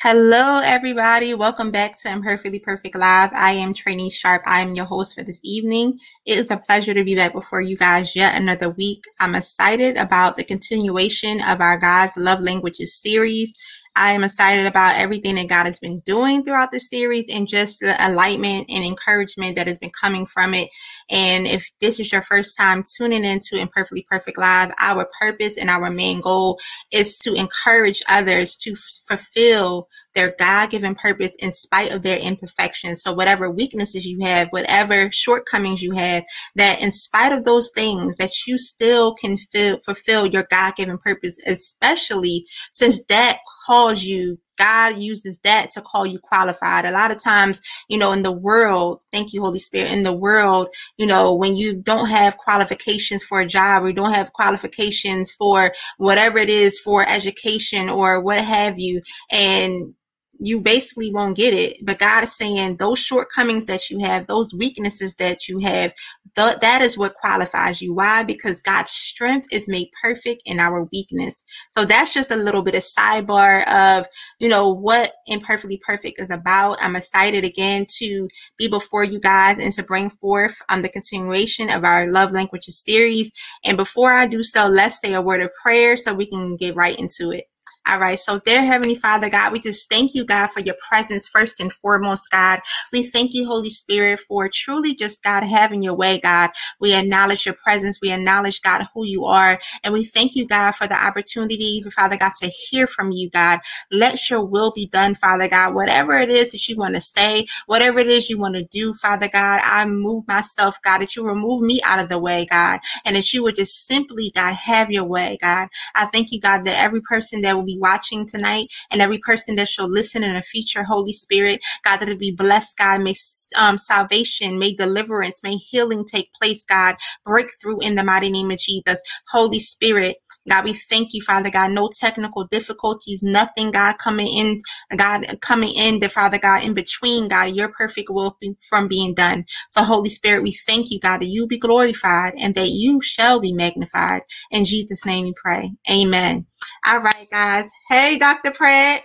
Hello, everybody. Welcome back to Imperfectly Perfect Live. I am Trainee Sharp. I am your host for this evening. It is a pleasure to be back before you guys yet another week. I'm excited about the continuation of our God's Love Languages series. I am excited about everything that God has been doing throughout the series and just the enlightenment and encouragement that has been coming from it. And if this is your first time tuning into Imperfectly Perfect Live, our purpose and our main goal is to encourage others to fulfill their God given purpose in spite of their imperfections. So, whatever weaknesses you have, whatever shortcomings you have, that in spite of those things, that you still can fulfill your God given purpose, especially since that calls you God uses that to call you qualified. A lot of times, you know, in the world, thank you, Holy Spirit, in the world, you know, when you don't have qualifications for a job or you don't have qualifications for whatever it is for education or what have you, and you basically won't get it. But God is saying those shortcomings that you have, those weaknesses that you have, th- that is what qualifies you. Why? Because God's strength is made perfect in our weakness. So that's just a little bit of sidebar of, you know, what imperfectly perfect is about. I'm excited again to be before you guys and to bring forth um, the continuation of our love languages series. And before I do so, let's say a word of prayer so we can get right into it. All right. So, dear Heavenly Father, God, we just thank you, God, for your presence first and foremost, God. We thank you, Holy Spirit, for truly just, God, having your way, God. We acknowledge your presence. We acknowledge, God, who you are. And we thank you, God, for the opportunity, Father God, to hear from you, God. Let your will be done, Father God. Whatever it is that you want to say, whatever it is you want to do, Father God, I move myself, God, that you remove me out of the way, God, and that you would just simply, God, have your way, God. I thank you, God, that every person that will be watching tonight and every person that shall listen in a future, Holy Spirit, God, that it be blessed, God. May um, salvation, may deliverance, may healing take place, God. Breakthrough in the mighty name of Jesus. Holy Spirit, God, we thank you, Father God. No technical difficulties, nothing, God, coming in, God, coming in, the Father God, in between, God, your perfect will be from being done. So, Holy Spirit, we thank you, God, that you be glorified and that you shall be magnified. In Jesus' name we pray. Amen. All right, guys. Hey, Dr. Pratt.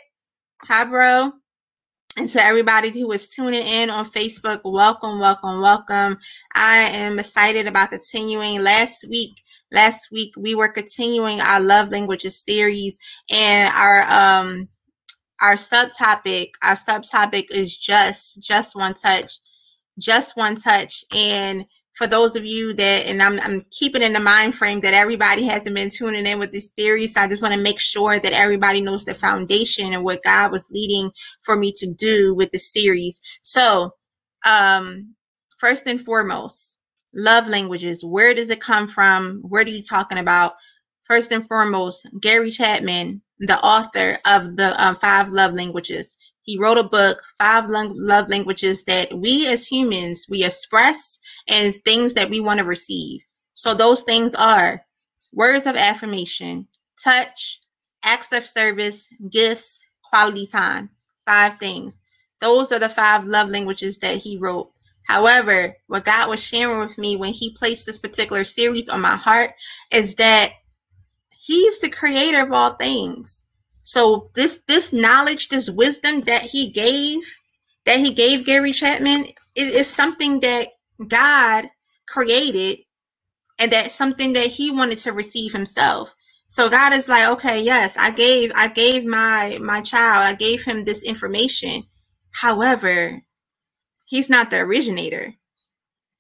Hi, bro. And to everybody who is tuning in on Facebook, welcome, welcome, welcome. I am excited about continuing. Last week, last week we were continuing our love languages series, and our um our subtopic, our subtopic is just just one touch, just one touch, and for those of you that, and I'm, I'm keeping in the mind frame that everybody hasn't been tuning in with this series. So I just want to make sure that everybody knows the foundation and what God was leading for me to do with the series. So, um, first and foremost, love languages. Where does it come from? What are you talking about? First and foremost, Gary Chapman, the author of the um, five love languages. He wrote a book, Five Love Languages, that we as humans, we express and things that we want to receive. So those things are words of affirmation, touch, acts of service, gifts, quality time. Five things. Those are the five love languages that he wrote. However, what God was sharing with me when he placed this particular series on my heart is that he's the creator of all things. So this this knowledge, this wisdom that he gave, that he gave Gary Chapman, it is something that God created and that's something that he wanted to receive himself. So God is like, okay, yes, I gave I gave my my child, I gave him this information. However, he's not the originator.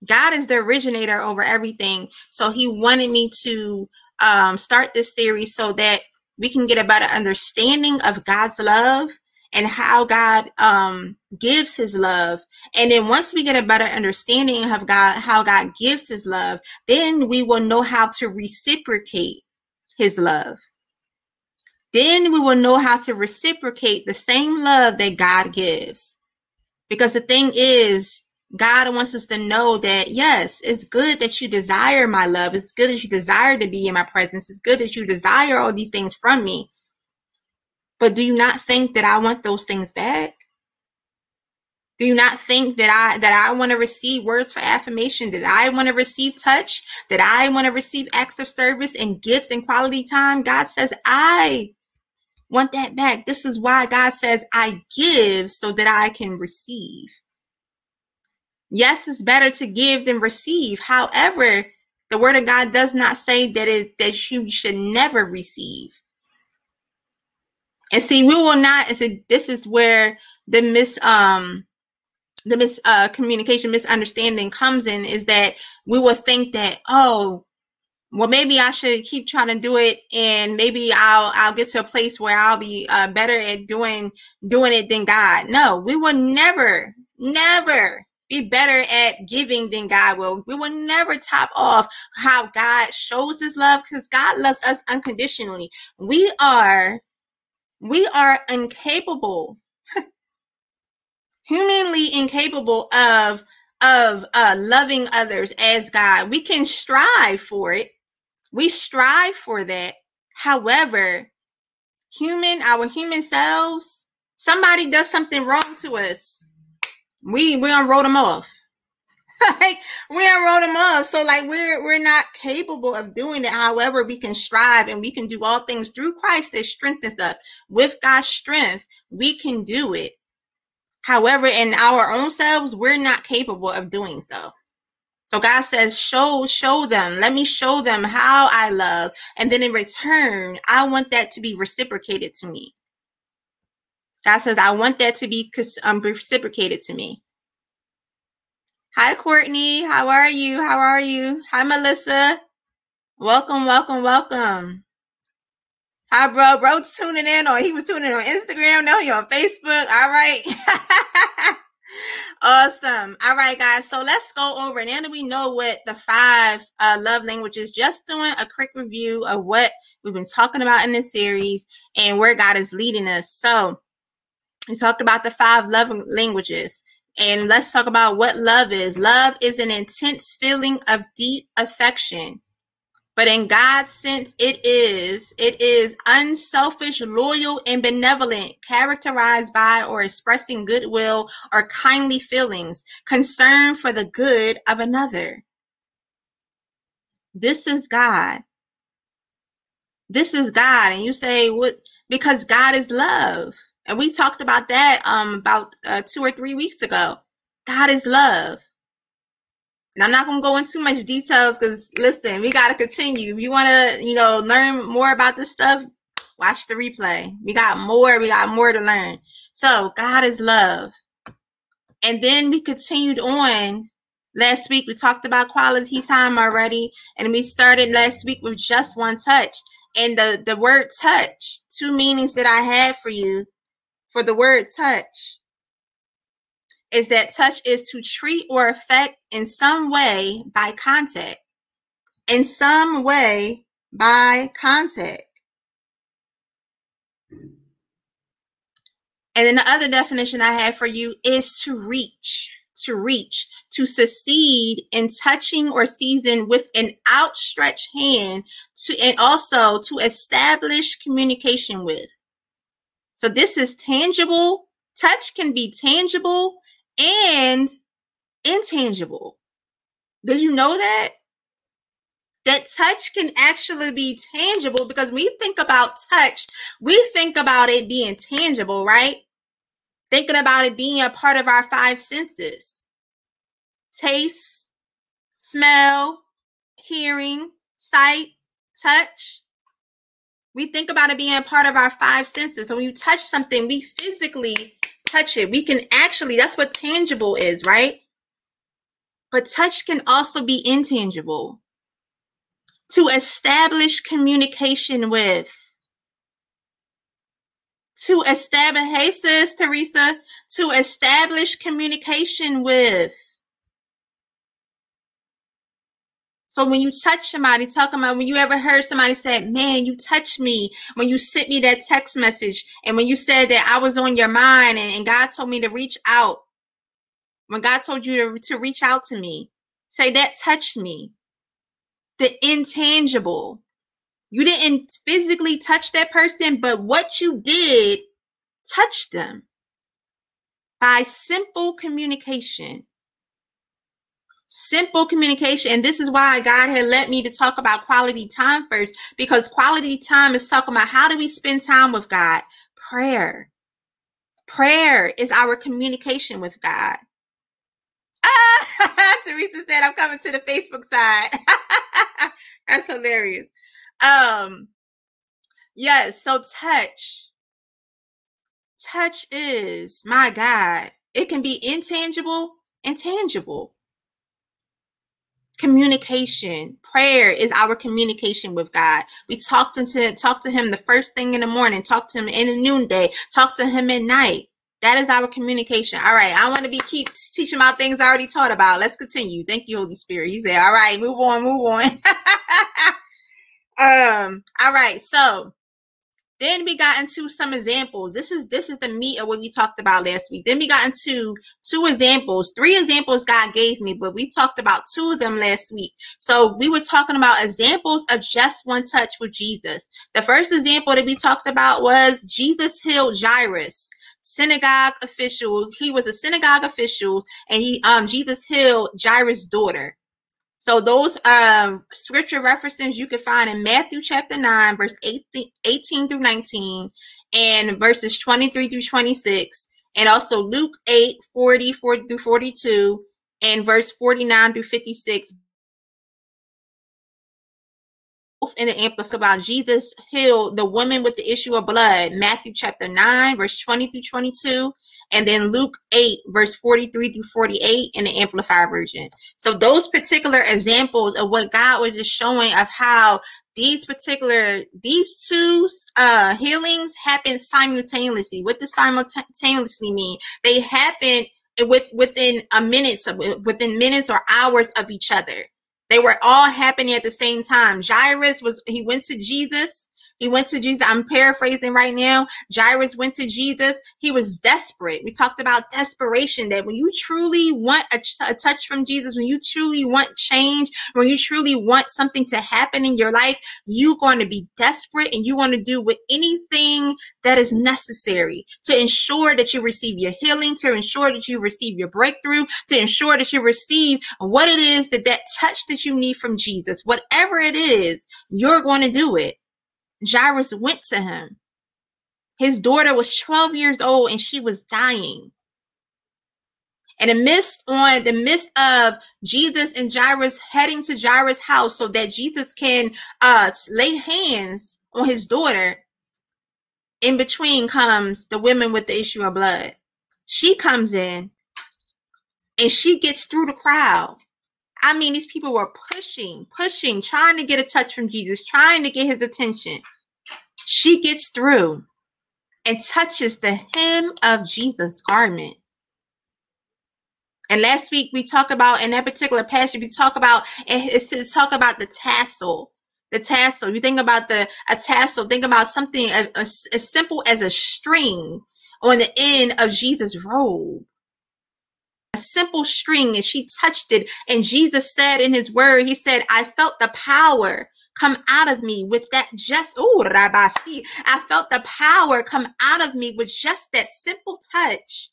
God is the originator over everything. So he wanted me to um, start this series so that we can get a better understanding of God's love and how God um, gives his love. And then once we get a better understanding of God, how God gives his love, then we will know how to reciprocate his love. Then we will know how to reciprocate the same love that God gives. Because the thing is, God wants us to know that yes, it's good that you desire my love. It's good that you desire to be in my presence. It's good that you desire all these things from me. But do you not think that I want those things back? Do you not think that I that I want to receive words for affirmation? That I want to receive touch? That I want to receive acts of service and gifts and quality time? God says I want that back. This is why God says, I give so that I can receive. Yes, it's better to give than receive. However, the word of God does not say that it that you should never receive. And see, we will not. this is where the mis um the mis uh, communication misunderstanding comes in is that we will think that oh well maybe i should keep trying to do it and maybe i'll i'll get to a place where i'll be uh, better at doing doing it than god no we will never never be better at giving than god will we will never top off how god shows his love because god loves us unconditionally we are we are incapable humanly incapable of of uh, loving others as God. We can strive for it. We strive for that. However, human, our human selves, somebody does something wrong to us. We we unroll them off. like we unroll them off. So like we're we're not capable of doing it. However, we can strive and we can do all things through Christ that strengthens us. With God's strength, we can do it. However, in our own selves, we're not capable of doing so. So God says, show, show them. Let me show them how I love. And then in return, I want that to be reciprocated to me. God says, I want that to be um, reciprocated to me. Hi, Courtney. How are you? How are you? Hi, Melissa. Welcome, welcome, welcome. Hi, bro. Bro's tuning in or he was tuning in on Instagram. Now he on Facebook. All right. awesome. All right, guys. So let's go over now that we know what the five uh, love languages, just doing a quick review of what we've been talking about in this series and where God is leading us. So we talked about the five love languages. And let's talk about what love is. Love is an intense feeling of deep affection but in God's sense, it is. It is unselfish, loyal, and benevolent, characterized by or expressing goodwill or kindly feelings, concern for the good of another. This is God. This is God. And you say, what? Because God is love. And we talked about that um about uh, two or three weeks ago. God is love. And I'm not going to go into too much details because listen, we got to continue. If you want to, you know, learn more about this stuff, watch the replay. We got more, we got more to learn. So, God is love. And then we continued on last week. We talked about quality time already, and we started last week with just one touch. And the, the word touch, two meanings that I had for you for the word touch is that touch is to treat or affect in some way by contact. In some way by contact. And then the other definition I have for you is to reach, to reach, to succeed in touching or seizing with an outstretched hand to and also to establish communication with. So this is tangible. Touch can be tangible and intangible. Did you know that? That touch can actually be tangible because we think about touch, we think about it being tangible, right? Thinking about it being a part of our five senses taste, smell, hearing, sight, touch. We think about it being a part of our five senses. So when you touch something, we physically touch it. We can actually, that's what tangible is, right? But touch can also be intangible. To establish communication with. To establish, hey sis, Teresa, to establish communication with. So when you touch somebody, talking about when you ever heard somebody say, man, you touched me, when you sent me that text message, and when you said that I was on your mind and, and God told me to reach out, when God told you to, to reach out to me, say that touched me. The intangible. You didn't physically touch that person, but what you did touched them by simple communication Simple communication. And this is why God had let me to talk about quality time first, because quality time is talking about how do we spend time with God? Prayer. Prayer is our communication with God. Ah, Teresa said, I'm coming to the Facebook side. That's hilarious. Um, yes, so touch. Touch is, my God, it can be intangible and tangible. Communication, prayer is our communication with God. We talk to him talk to Him the first thing in the morning, talk to Him in the noonday, talk to Him at night. That is our communication. All right. I want to be keep teaching about things I already taught about. Let's continue. Thank you, Holy Spirit. He said, All right, move on, move on. um, all right, so then we got into some examples. This is this is the meat of what we talked about last week. Then we got into two examples, three examples God gave me, but we talked about two of them last week. So we were talking about examples of just one touch with Jesus. The first example that we talked about was Jesus healed Jairus synagogue official. He was a synagogue official, and he um Jesus healed Jairus' daughter. So those um scripture references you can find in Matthew chapter 9, verse 18, 18 through 19, and verses 23 through 26, and also Luke 8, 40, 40 through 42, and verse 49 through 56 in the Amplified about Jesus healed the woman with the issue of blood, Matthew chapter 9, verse 20 through 22, and then Luke 8, verse 43 through 48 in the Amplified version. So those particular examples of what God was just showing of how these particular these two uh healings happen simultaneously. What does simultaneously mean? They happen with within a minutes of within minutes or hours of each other. They were all happening at the same time. Jairus was, he went to Jesus. He went to Jesus. I'm paraphrasing right now. Jairus went to Jesus. He was desperate. We talked about desperation that when you truly want a, a, touch from Jesus, when you truly want change, when you truly want something to happen in your life, you're going to be desperate and you want to do with anything that is necessary to ensure that you receive your healing, to ensure that you receive your breakthrough, to ensure that you receive what it is that that touch that you need from Jesus, whatever it is, you're going to do it. Jairus went to him. His daughter was 12 years old and she was dying. And the midst on the midst of Jesus and Jairus heading to Jairus' house so that Jesus can uh lay hands on his daughter, in between comes the women with the issue of blood. She comes in and she gets through the crowd. I mean, these people were pushing, pushing, trying to get a touch from Jesus, trying to get his attention. She gets through and touches the hem of Jesus' garment. And last week we talk about in that particular passage, we talk about it. it's talk about the tassel the tassel. You think about the a tassel. Think about something as, as simple as a string on the end of Jesus' robe. A simple string, and she touched it. And Jesus said in his word, He said, I felt the power come out of me with that just, oh, Rabasti. I felt the power come out of me with just that simple touch.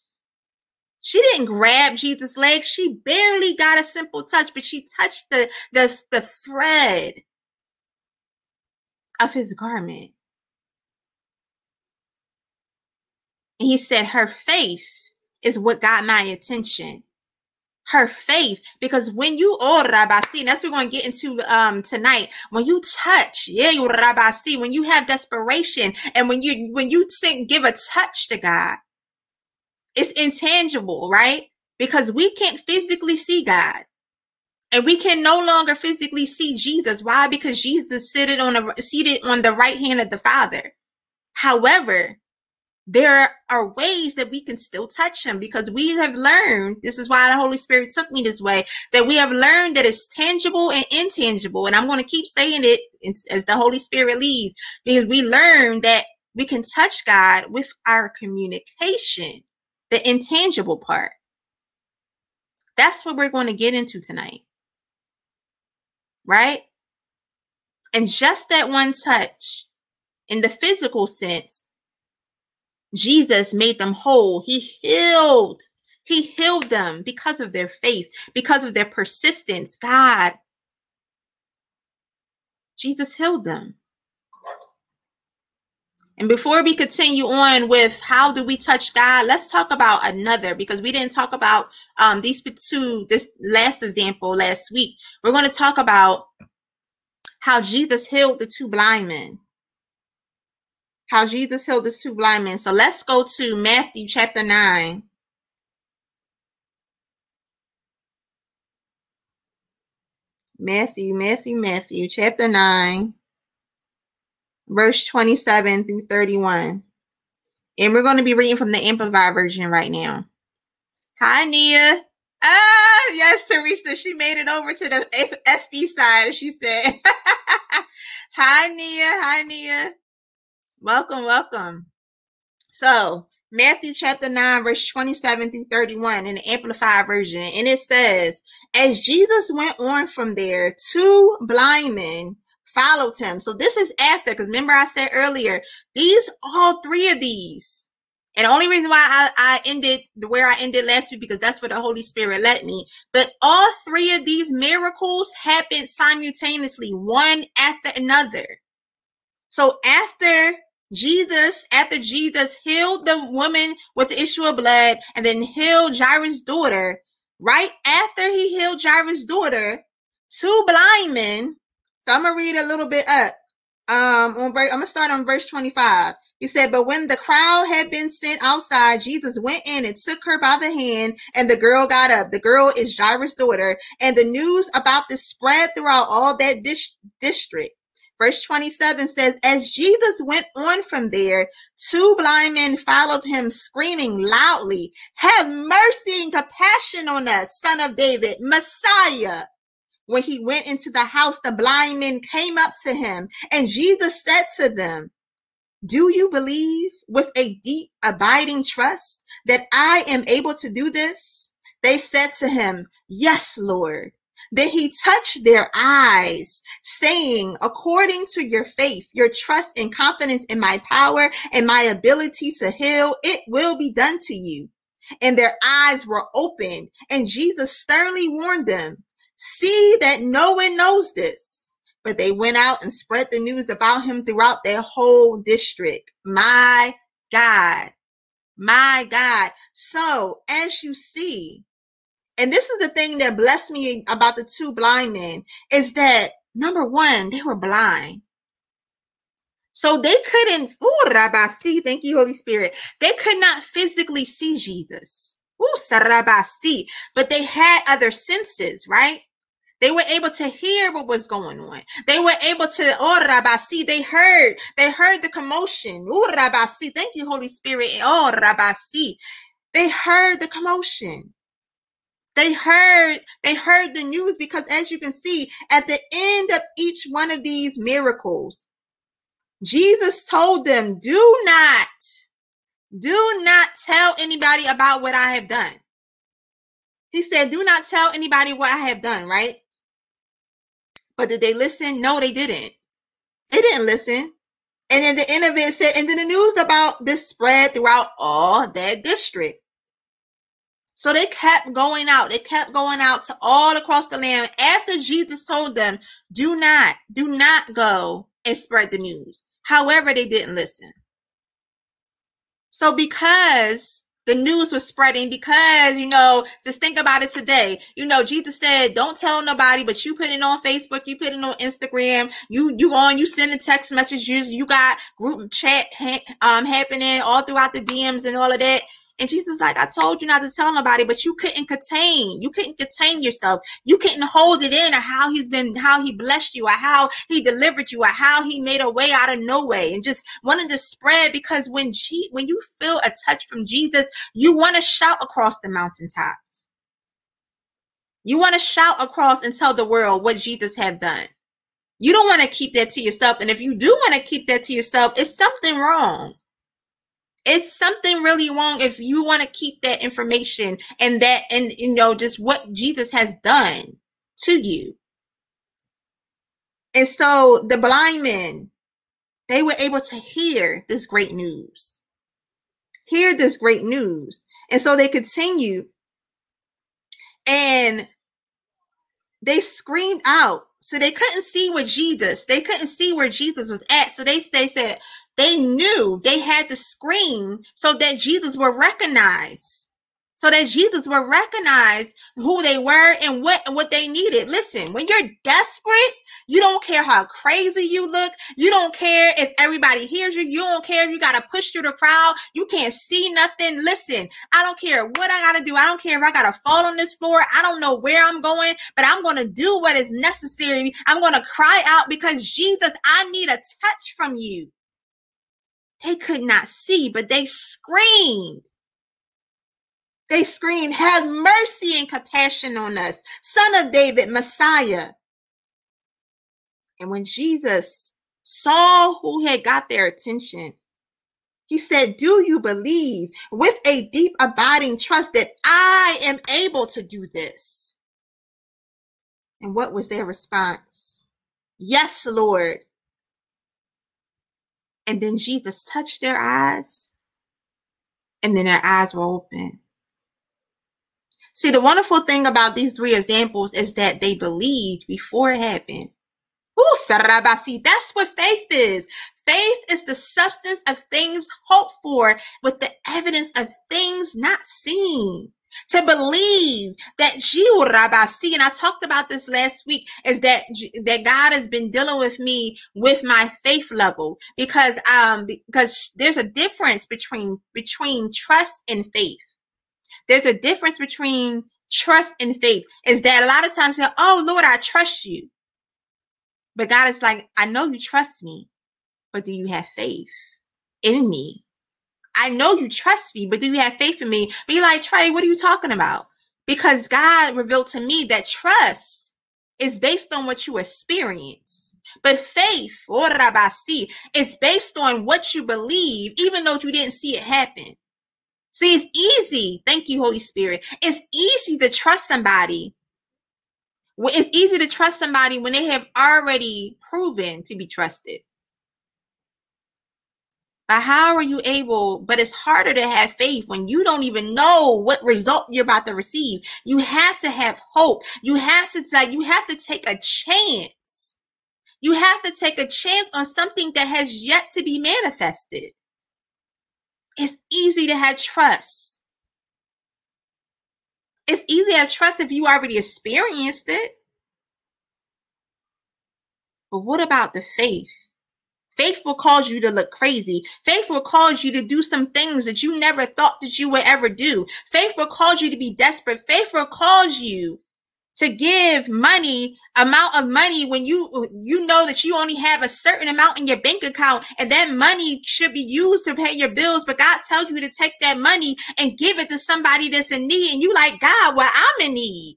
She didn't grab Jesus' leg. She barely got a simple touch, but she touched the, the, the thread of his garment. And he said, Her faith is what got my attention. Her faith, because when you oh rabasi, that's what we're going to get into um tonight. When you touch, yeah, you rabasi, when you have desperation, and when you when you think give a touch to God, it's intangible, right? Because we can't physically see God. And we can no longer physically see Jesus. Why? Because Jesus seated on the seated on the right hand of the Father. However, there are ways that we can still touch him because we have learned this is why the holy spirit took me this way that we have learned that it's tangible and intangible. And i'm going to keep saying it as the holy spirit leads because we learned that we can touch god with our communication the intangible part. That's what we're going to get into tonight. Right? And just that one touch, in the physical sense, Jesus made them whole. He healed He healed them because of their faith, because of their persistence. God, Jesus healed them. And before we continue on with how do we touch God, let's talk about another because we didn't talk about um, these two, this last example last week. We're going to talk about how Jesus healed the two blind men. How Jesus healed the two blind men. So let's go to Matthew chapter 9. Matthew, Matthew, Matthew, chapter 9 verse 27 through 31. And we're going to be reading from the Amplified version right now. Hi, Nia. Ah, yes, Teresa. She made it over to the FB side. She said, Hi, Nia. Hi, Nia. Welcome, welcome. So, Matthew chapter 9, verse 27 through 31 in the Amplified version. And it says, As Jesus went on from there, two blind men followed him. So this is after, because remember I said earlier, these all three of these. And the only reason why I, I ended where I ended last week, because that's where the Holy Spirit led me. But all three of these miracles happened simultaneously, one after another. So after Jesus, after Jesus healed the woman with the issue of blood and then healed Jairus' daughter, right after he healed Jairus' daughter, two blind men so I'm gonna read a little bit up. Um, on I'm gonna start on verse 25. He said, But when the crowd had been sent outside, Jesus went in and took her by the hand, and the girl got up. The girl is Jairus' daughter, and the news about this spread throughout all that dis- district. Verse 27 says, As Jesus went on from there, two blind men followed him, screaming loudly, Have mercy and compassion on us, son of David, Messiah. When he went into the house, the blind men came up to him, and Jesus said to them, Do you believe with a deep, abiding trust that I am able to do this? They said to him, Yes, Lord. Then he touched their eyes, saying, According to your faith, your trust and confidence in my power and my ability to heal, it will be done to you. And their eyes were opened, and Jesus sternly warned them See that no one knows this. But they went out and spread the news about him throughout their whole district. My God. My God. So, as you see, and this is the thing that blessed me about the two blind men is that number one, they were blind. So they couldn't, ooh, Rabasti, thank you, Holy Spirit. They could not physically see Jesus. Ooh, Sarabasti, but they had other senses, right? They were able to hear what was going on. They were able to, oh, Rabasi, they heard, they heard the commotion. Oh, Rabasi, thank you, Holy Spirit. Oh, Rabasi, they heard the commotion. They heard, they heard the news because as you can see, at the end of each one of these miracles, Jesus told them, do not, do not tell anybody about what I have done. He said, do not tell anybody what I have done, right? But did they listen? No, they didn't. They didn't listen. And then the end of it said, and then the news about this spread throughout all that district. So they kept going out. They kept going out to all across the land after Jesus told them, do not, do not go and spread the news. However, they didn't listen. So because the news was spreading because you know just think about it today you know jesus said don't tell nobody but you put it on facebook you put it on instagram you you on you send a text messages you got group chat ha- um happening all throughout the dms and all of that and Jesus like, I told you not to tell nobody, but you couldn't contain. You couldn't contain yourself. You couldn't hold it in how he's been, how he blessed you or how he delivered you or how he made a way out of no way and just wanted to spread because when G, when you feel a touch from Jesus, you want to shout across the mountaintops. You want to shout across and tell the world what Jesus have done. You don't want to keep that to yourself. And if you do want to keep that to yourself, it's something wrong it's something really wrong if you want to keep that information and that and you know just what Jesus has done to you. And so the blind men, they were able to hear this great news. hear this great news. And so they continue and they screamed out. So they couldn't see where Jesus, they couldn't see where Jesus was at. So they, they said they knew they had to scream so that Jesus would recognize so that Jesus will recognize who they were and what what they needed. Listen, when you're desperate, you don't care how crazy you look. You don't care if everybody hears you. You don't care if you got to push through the crowd. You can't see nothing. Listen, I don't care what I got to do. I don't care if I got to fall on this floor. I don't know where I'm going, but I'm going to do what is necessary. I'm going to cry out because Jesus, I need a touch from you. They could not see, but they screamed. They screamed, Have mercy and compassion on us, Son of David, Messiah. And when Jesus saw who had got their attention, he said, Do you believe with a deep, abiding trust that I am able to do this? And what was their response? Yes, Lord. And then Jesus touched their eyes, and then their eyes were open. See, the wonderful thing about these three examples is that they believed before it happened. Ooh, sarabasi. That's what faith is. Faith is the substance of things hoped for with the evidence of things not seen. To believe that Rabasi, and I talked about this last week, is that that God has been dealing with me with my faith level because um because there's a difference between between trust and faith there's a difference between trust and faith. Is that a lot of times, say, oh Lord, I trust you. But God is like, I know you trust me, but do you have faith in me? I know you trust me, but do you have faith in me? Be like, Trey, what are you talking about? Because God revealed to me that trust is based on what you experience. But faith, or rabasi, is based on what you believe, even though you didn't see it happen. See, it's easy. Thank you, Holy Spirit. It's easy to trust somebody. It's easy to trust somebody when they have already proven to be trusted. But how are you able? But it's harder to have faith when you don't even know what result you're about to receive. You have to have hope. You have to like, you have to take a chance. You have to take a chance on something that has yet to be manifested. It's easy to have trust. It's easy to have trust if you already experienced it. But what about the faith? Faith will cause you to look crazy. Faith will cause you to do some things that you never thought that you would ever do. Faith will cause you to be desperate. Faith will cause you to give money amount of money when you you know that you only have a certain amount in your bank account and that money should be used to pay your bills but god tells you to take that money and give it to somebody that's in need and you like god well i'm in need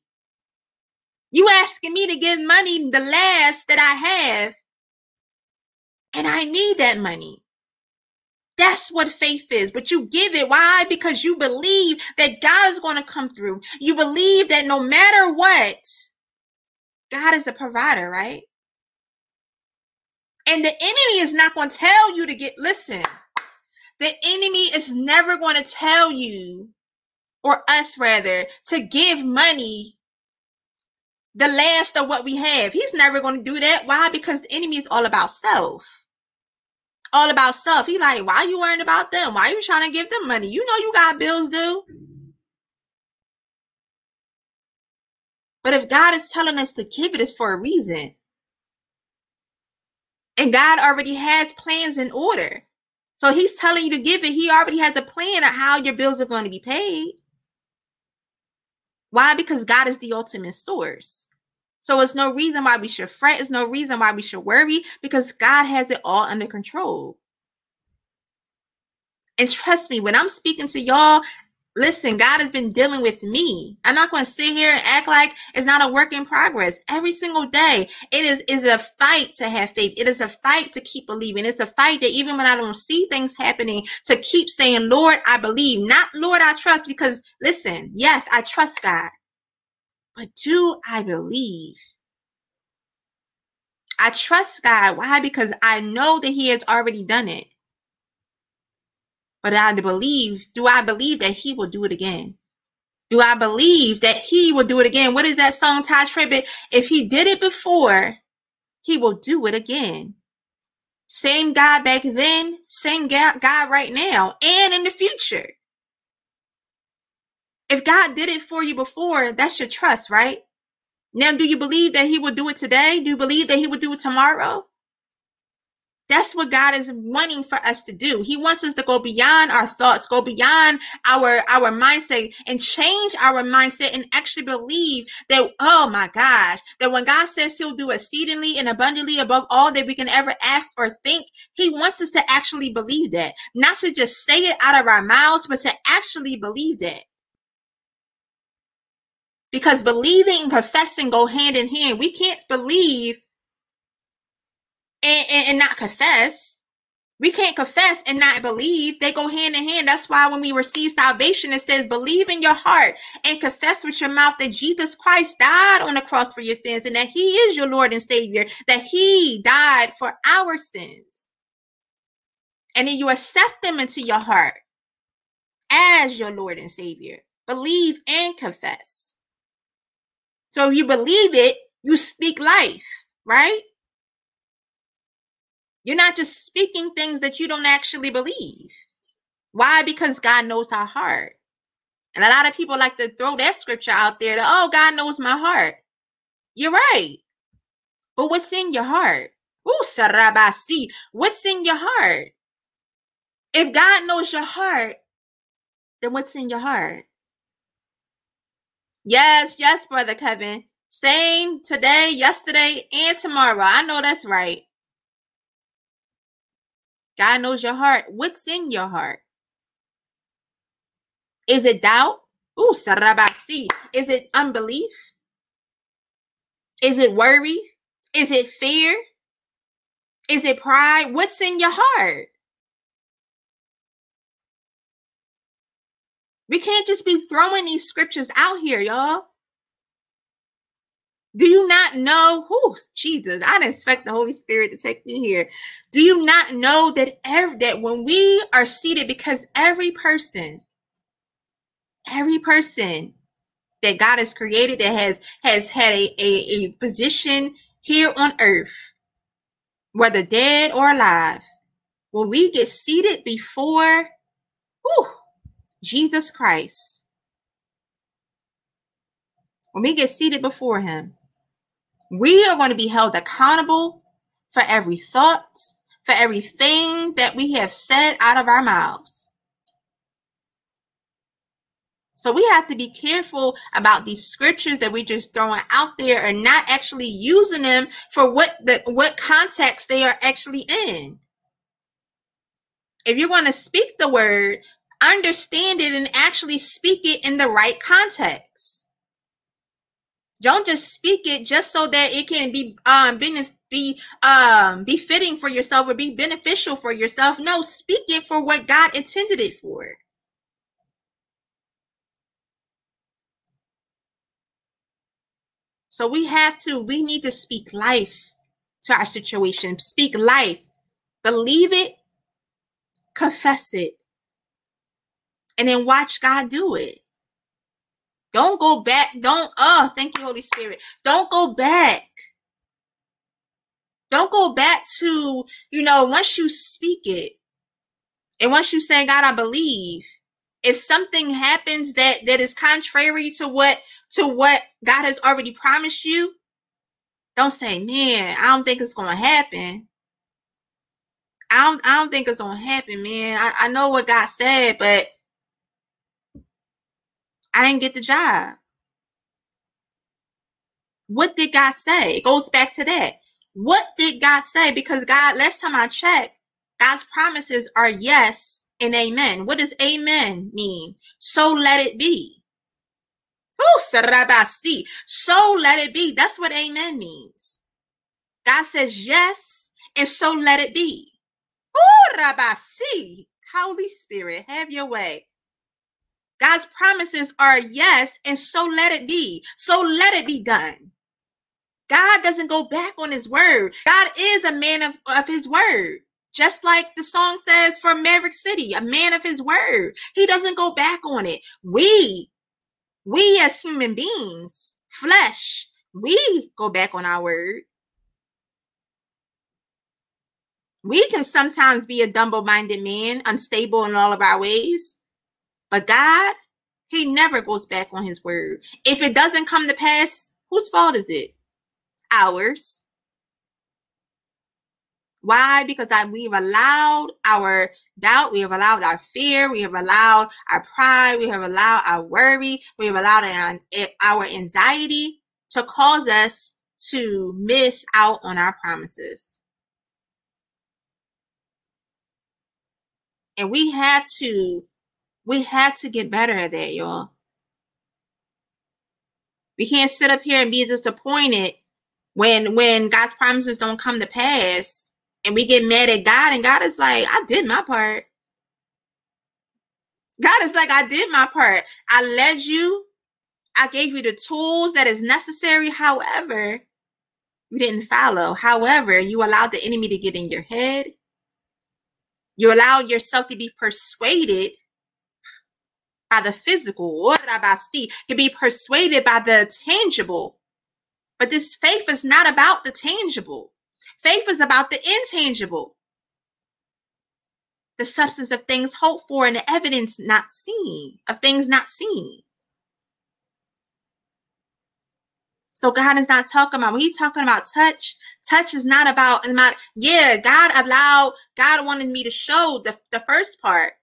you asking me to give money the last that i have and i need that money that's what faith is. But you give it. Why? Because you believe that God is going to come through. You believe that no matter what, God is a provider, right? And the enemy is not going to tell you to get, listen, the enemy is never going to tell you, or us rather, to give money the last of what we have. He's never going to do that. Why? Because the enemy is all about self all about stuff. He like, why you worrying about them? Why you trying to give them money? You know you got bills due. But if God is telling us to give it, it's for a reason. And God already has plans in order. So he's telling you to give it. He already has a plan of how your bills are going to be paid. Why? Because God is the ultimate source. So it's no reason why we should fret. It's no reason why we should worry because God has it all under control. And trust me, when I'm speaking to y'all, listen, God has been dealing with me. I'm not going to sit here and act like it's not a work in progress. Every single day, it is is a fight to have faith. It is a fight to keep believing. It's a fight that even when I don't see things happening, to keep saying, Lord, I believe, not Lord, I trust. Because listen, yes, I trust God. But do I believe? I trust God. Why? Because I know that He has already done it. But I believe, do I believe that he will do it again? Do I believe that he will do it again? What is that song, Tye Tribbett? If he did it before, he will do it again. Same God back then, same God right now, and in the future. If God did it for you before, that's your trust, right? Now, do you believe that He will do it today? Do you believe that He will do it tomorrow? That's what God is wanting for us to do. He wants us to go beyond our thoughts, go beyond our our mindset and change our mindset and actually believe that oh my gosh, that when God says he'll do exceedingly and abundantly above all that we can ever ask or think, he wants us to actually believe that. Not to just say it out of our mouths, but to actually believe that. Because believing and confessing go hand in hand. We can't believe and, and, and not confess. We can't confess and not believe. They go hand in hand. That's why when we receive salvation, it says, believe in your heart and confess with your mouth that Jesus Christ died on the cross for your sins and that he is your Lord and Savior, that he died for our sins. And then you accept them into your heart as your Lord and Savior. Believe and confess. So if you believe it, you speak life, right? You're not just speaking things that you don't actually believe. Why? Because God knows our heart. And a lot of people like to throw that scripture out there that, oh, God knows my heart. You're right. But what's in your heart? Ooh, sarabasi. What's in your heart? If God knows your heart, then what's in your heart? Yes, yes, brother Kevin. Same today, yesterday, and tomorrow. I know that's right. God knows your heart. What's in your heart? Is it doubt? Ooh, sarabasi. Is it unbelief? Is it worry? Is it fear? Is it pride? What's in your heart? We can't just be throwing these scriptures out here, y'all. Do you not know? who Jesus, I didn't expect the Holy Spirit to take me here. Do you not know that every that when we are seated, because every person, every person that God has created that has has had a, a, a position here on earth, whether dead or alive, when we get seated before whew, Jesus Christ, when we get seated before him, we are going to be held accountable for every thought, for everything that we have said out of our mouths. So we have to be careful about these scriptures that we're just throwing out there and not actually using them for what the what context they are actually in. If you're going to speak the word, understand it and actually speak it in the right context. Don't just speak it just so that it can be um be um be fitting for yourself or be beneficial for yourself. No, speak it for what God intended it for. So we have to, we need to speak life to our situation. Speak life. Believe it, confess it, and then watch God do it. Don't go back. Don't, oh, thank you, Holy Spirit. Don't go back. Don't go back to, you know, once you speak it and once you say, God, I believe, if something happens that that is contrary to what to what God has already promised you, don't say, man, I don't think it's gonna happen. I don't I don't think it's gonna happen, man. I, I know what God said, but I didn't get the job. What did God say? It goes back to that. What did God say? Because God, last time I checked, God's promises are yes and amen. What does amen mean? So let it be. Oh. So let it be. That's what amen means. God says yes, and so let it be. Oh, rabasi. Holy Spirit, have your way. God's promises are yes, and so let it be. So let it be done. God doesn't go back on his word. God is a man of, of his word. Just like the song says for Maverick City, a man of his word. He doesn't go back on it. We, we as human beings, flesh, we go back on our word. We can sometimes be a double minded man, unstable in all of our ways. But God, He never goes back on His word. If it doesn't come to pass, whose fault is it? Ours. Why? Because I, we've allowed our doubt, we have allowed our fear, we have allowed our pride, we have allowed our worry, we have allowed our anxiety to cause us to miss out on our promises. And we have to, we have to get better at that, y'all. We can't sit up here and be disappointed when when God's promises don't come to pass and we get mad at God and God is like, I did my part. God is like, I did my part. I led you. I gave you the tools that is necessary. However, you didn't follow. However, you allowed the enemy to get in your head. You allowed yourself to be persuaded by the physical, to be persuaded by the tangible. But this faith is not about the tangible. Faith is about the intangible. The substance of things hoped for and the evidence not seen, of things not seen. So God is not talking about when He's talking about touch. Touch is not about about yeah. God allowed God wanted me to show the the first part,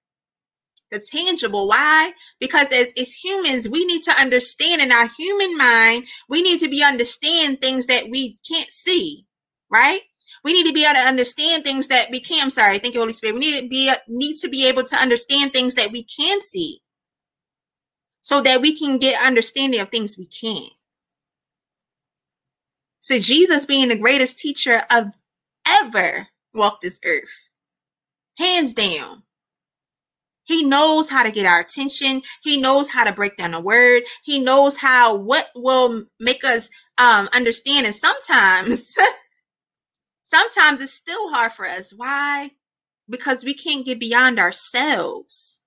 the tangible. Why? Because as, as humans, we need to understand in our human mind, we need to be understand things that we can't see, right? We need to be able to understand things that we can. I'm sorry, thank you, Holy Spirit. We need to be need to be able to understand things that we can see, so that we can get understanding of things we can't. So Jesus being the greatest teacher of ever walked this earth. Hands down. He knows how to get our attention. He knows how to break down a word. He knows how what will make us um, understand. And sometimes, sometimes it's still hard for us. Why? Because we can't get beyond ourselves.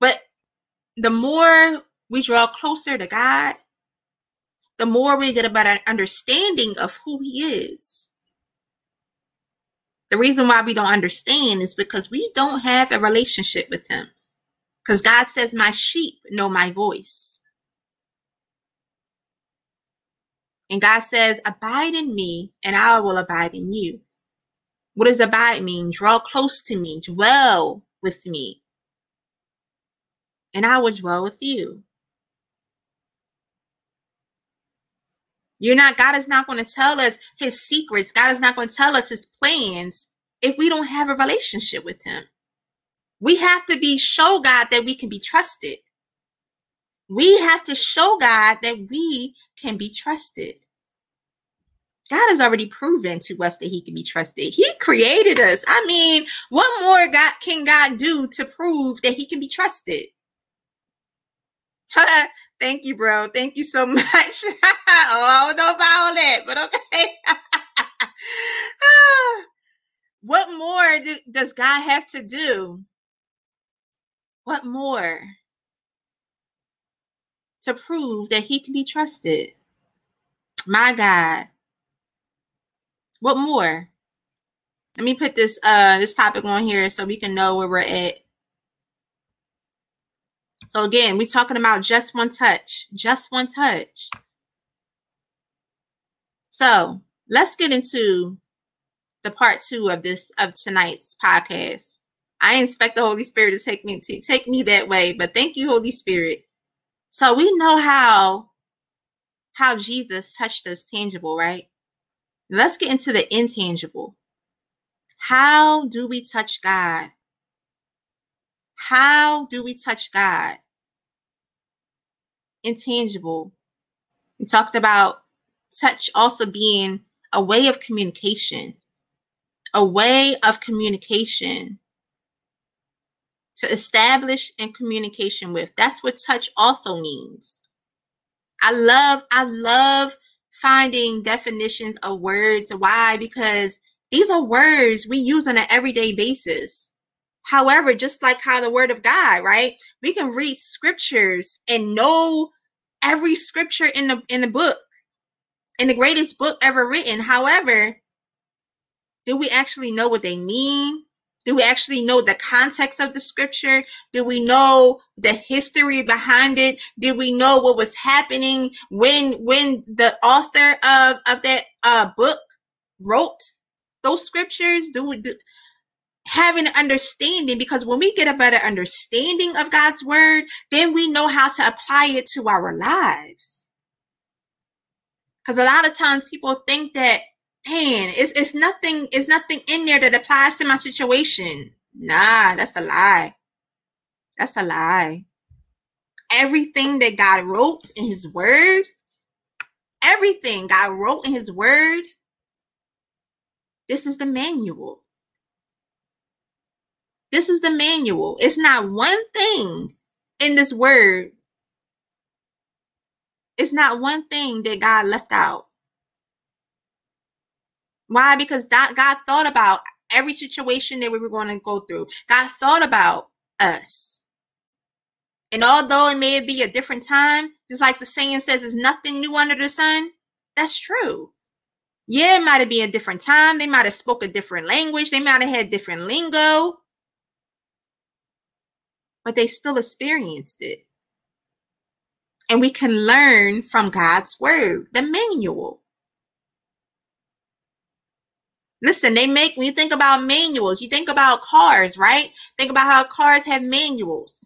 But the more we draw closer to God, the more we get a better understanding of who he is. The reason why we don't understand is because we don't have a relationship with him. Because God says, My sheep know my voice. And God says, Abide in me, and I will abide in you. What does abide mean? Draw close to me, dwell with me, and I will dwell with you. You're not, God is not going to tell us his secrets. God is not going to tell us his plans if we don't have a relationship with him. We have to be show God that we can be trusted. We have to show God that we can be trusted. God has already proven to us that he can be trusted. He created us. I mean, what more God can God do to prove that he can be trusted? Thank you, bro. Thank you so much. oh, I don't know about all that, but okay. what more do, does God have to do? What more to prove that he can be trusted? My God. What more? Let me put this uh this topic on here so we can know where we're at so again, we're talking about just one touch, just one touch. So let's get into the part two of this of tonight's podcast. I expect the Holy Spirit to take me to take me that way, but thank you, Holy Spirit. So we know how how Jesus touched us tangible, right? Let's get into the intangible. How do we touch God? How do we touch God? Intangible. We talked about touch also being a way of communication, a way of communication to establish and communication with. That's what touch also means. I love, I love finding definitions of words. Why? Because These are words we use on an everyday basis. However, just like how the word of God, right? We can read scriptures and know every scripture in the in the book, in the greatest book ever written. However, do we actually know what they mean? Do we actually know the context of the scripture? Do we know the history behind it? Do we know what was happening when when the author of of that uh, book wrote those scriptures? Do we do, have an understanding? Because when we get a better understanding of God's word, then we know how to apply it to our lives. Because a lot of times people think that man, it's it's nothing, it's nothing in there that applies to my situation. Nah, that's a lie. That's a lie. Everything that God wrote in his word, everything God wrote in his word, this is the manual. This is the manual. It's not one thing in this word. It's not one thing that God left out. Why? Because God, God thought about every situation that we were going to go through. God thought about us. And although it may be a different time, just like the saying says, there's nothing new under the sun. That's true. Yeah, it might have been a different time. They might have spoke a different language. They might have had different lingo. But they still experienced it. And we can learn from God's word, the manual. Listen, they make, when you think about manuals, you think about cars, right? Think about how cars have manuals.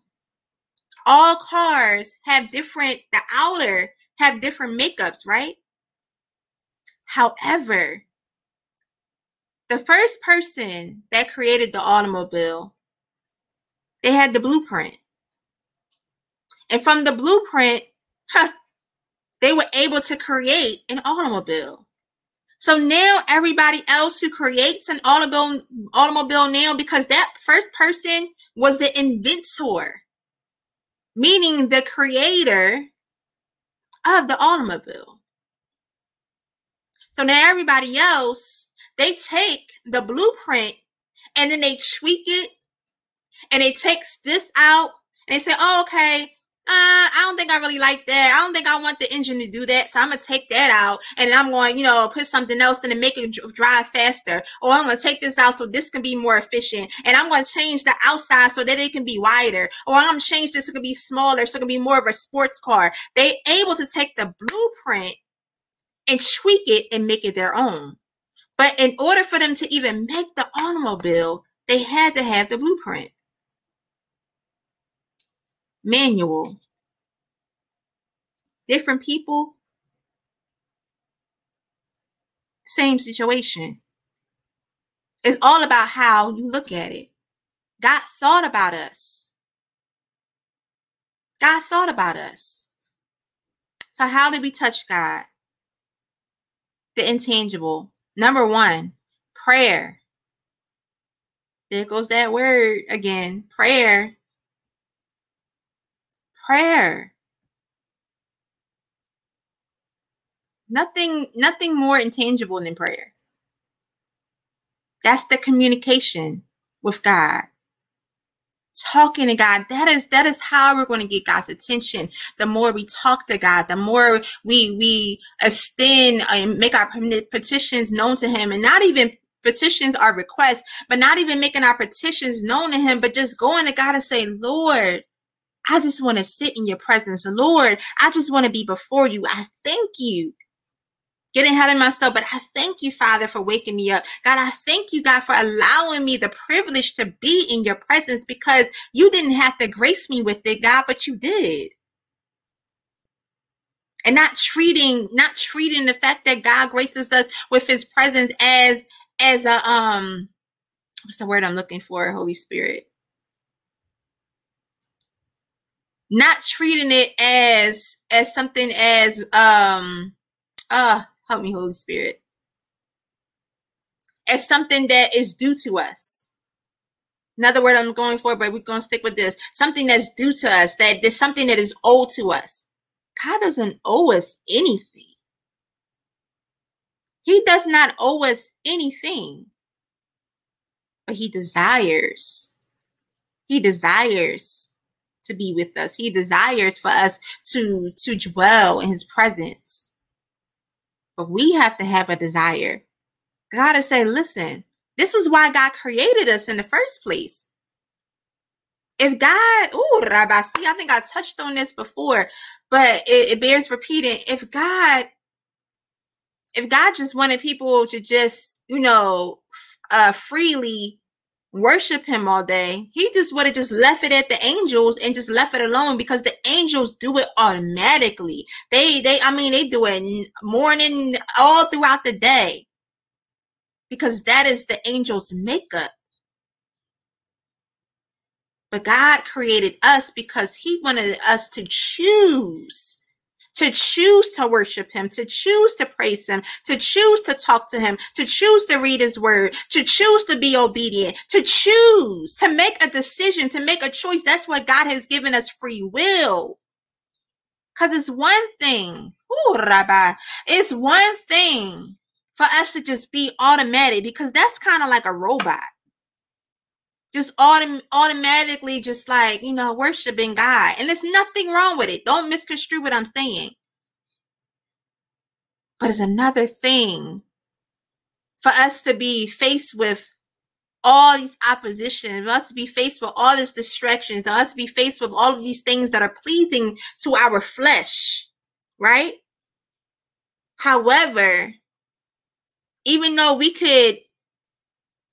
All cars have different, the outer have different makeups, right? However, the first person that created the automobile, they had the blueprint. And from the blueprint, huh, they were able to create an automobile. So now everybody else who creates an automobile automobile now, because that first person was the inventor, meaning the creator of the automobile. So now everybody else, they take the blueprint and then they tweak it and it takes this out and they say, oh, okay, uh, I don't think I really like that. I don't think I want the engine to do that. So I'm to take that out and I'm going, you know, put something else in to make it drive faster. Or I'm to take this out so this can be more efficient. And I'm to change the outside so that it can be wider. Or I'm to change this so it can be smaller so it can be more of a sports car. They able to take the blueprint and tweak it and make it their own. But in order for them to even make the automobile, they had to have the blueprint manual. Different people, same situation. It's all about how you look at it. God thought about us. God thought about us. So, how did we touch God? The intangible. Number one, prayer. There goes that word again prayer prayer. Nothing, nothing more intangible than prayer. That's the communication with God. Talking to God. That is that is how we're going to get God's attention. The more we talk to God, the more we we extend and make our petitions known to Him, and not even petitions our requests, but not even making our petitions known to Him, but just going to God and say, Lord, I just want to sit in your presence. Lord, I just want to be before you. I thank you. Getting ahead of myself, but I thank you, Father, for waking me up. God, I thank you, God, for allowing me the privilege to be in your presence because you didn't have to grace me with it, God, but you did. And not treating, not treating the fact that God graces us with his presence as, as a, um, what's the word I'm looking for, Holy Spirit? Not treating it as as something as um uh help me holy spirit. As something that is due to us. Another word i'm going for but we're going to stick with this. Something that's due to us that there's something that is owed to us. God doesn't owe us anything. He does not owe us anything. But he desires. He desires to be with us. He desires for us to to dwell in his presence. But we have to have a desire. God to say, listen, this is why God created us in the first place. If God, oh, Rabbi, see, I think I touched on this before, but it, it bears repeating. If God, if God just wanted people to just, you know, uh, freely worship him all day. He just would have just left it at the angels and just left it alone because the angels do it automatically. They they I mean they do it morning all throughout the day. Because that is the angels' makeup. But God created us because he wanted us to choose to choose to worship him, to choose to praise him, to choose to talk to him, to choose to read his word, to choose to be obedient, to choose to make a decision, to make a choice. That's what God has given us free will. Because it's one thing, ooh, Rabbi, it's one thing for us to just be automatic because that's kind of like a robot just autom- automatically just like you know worshiping god and there's nothing wrong with it don't misconstrue what i'm saying but it's another thing for us to be faced with all these opposition, for us to be faced with all these distractions, for us to be faced with all of these things that are pleasing to our flesh, right? However, even though we could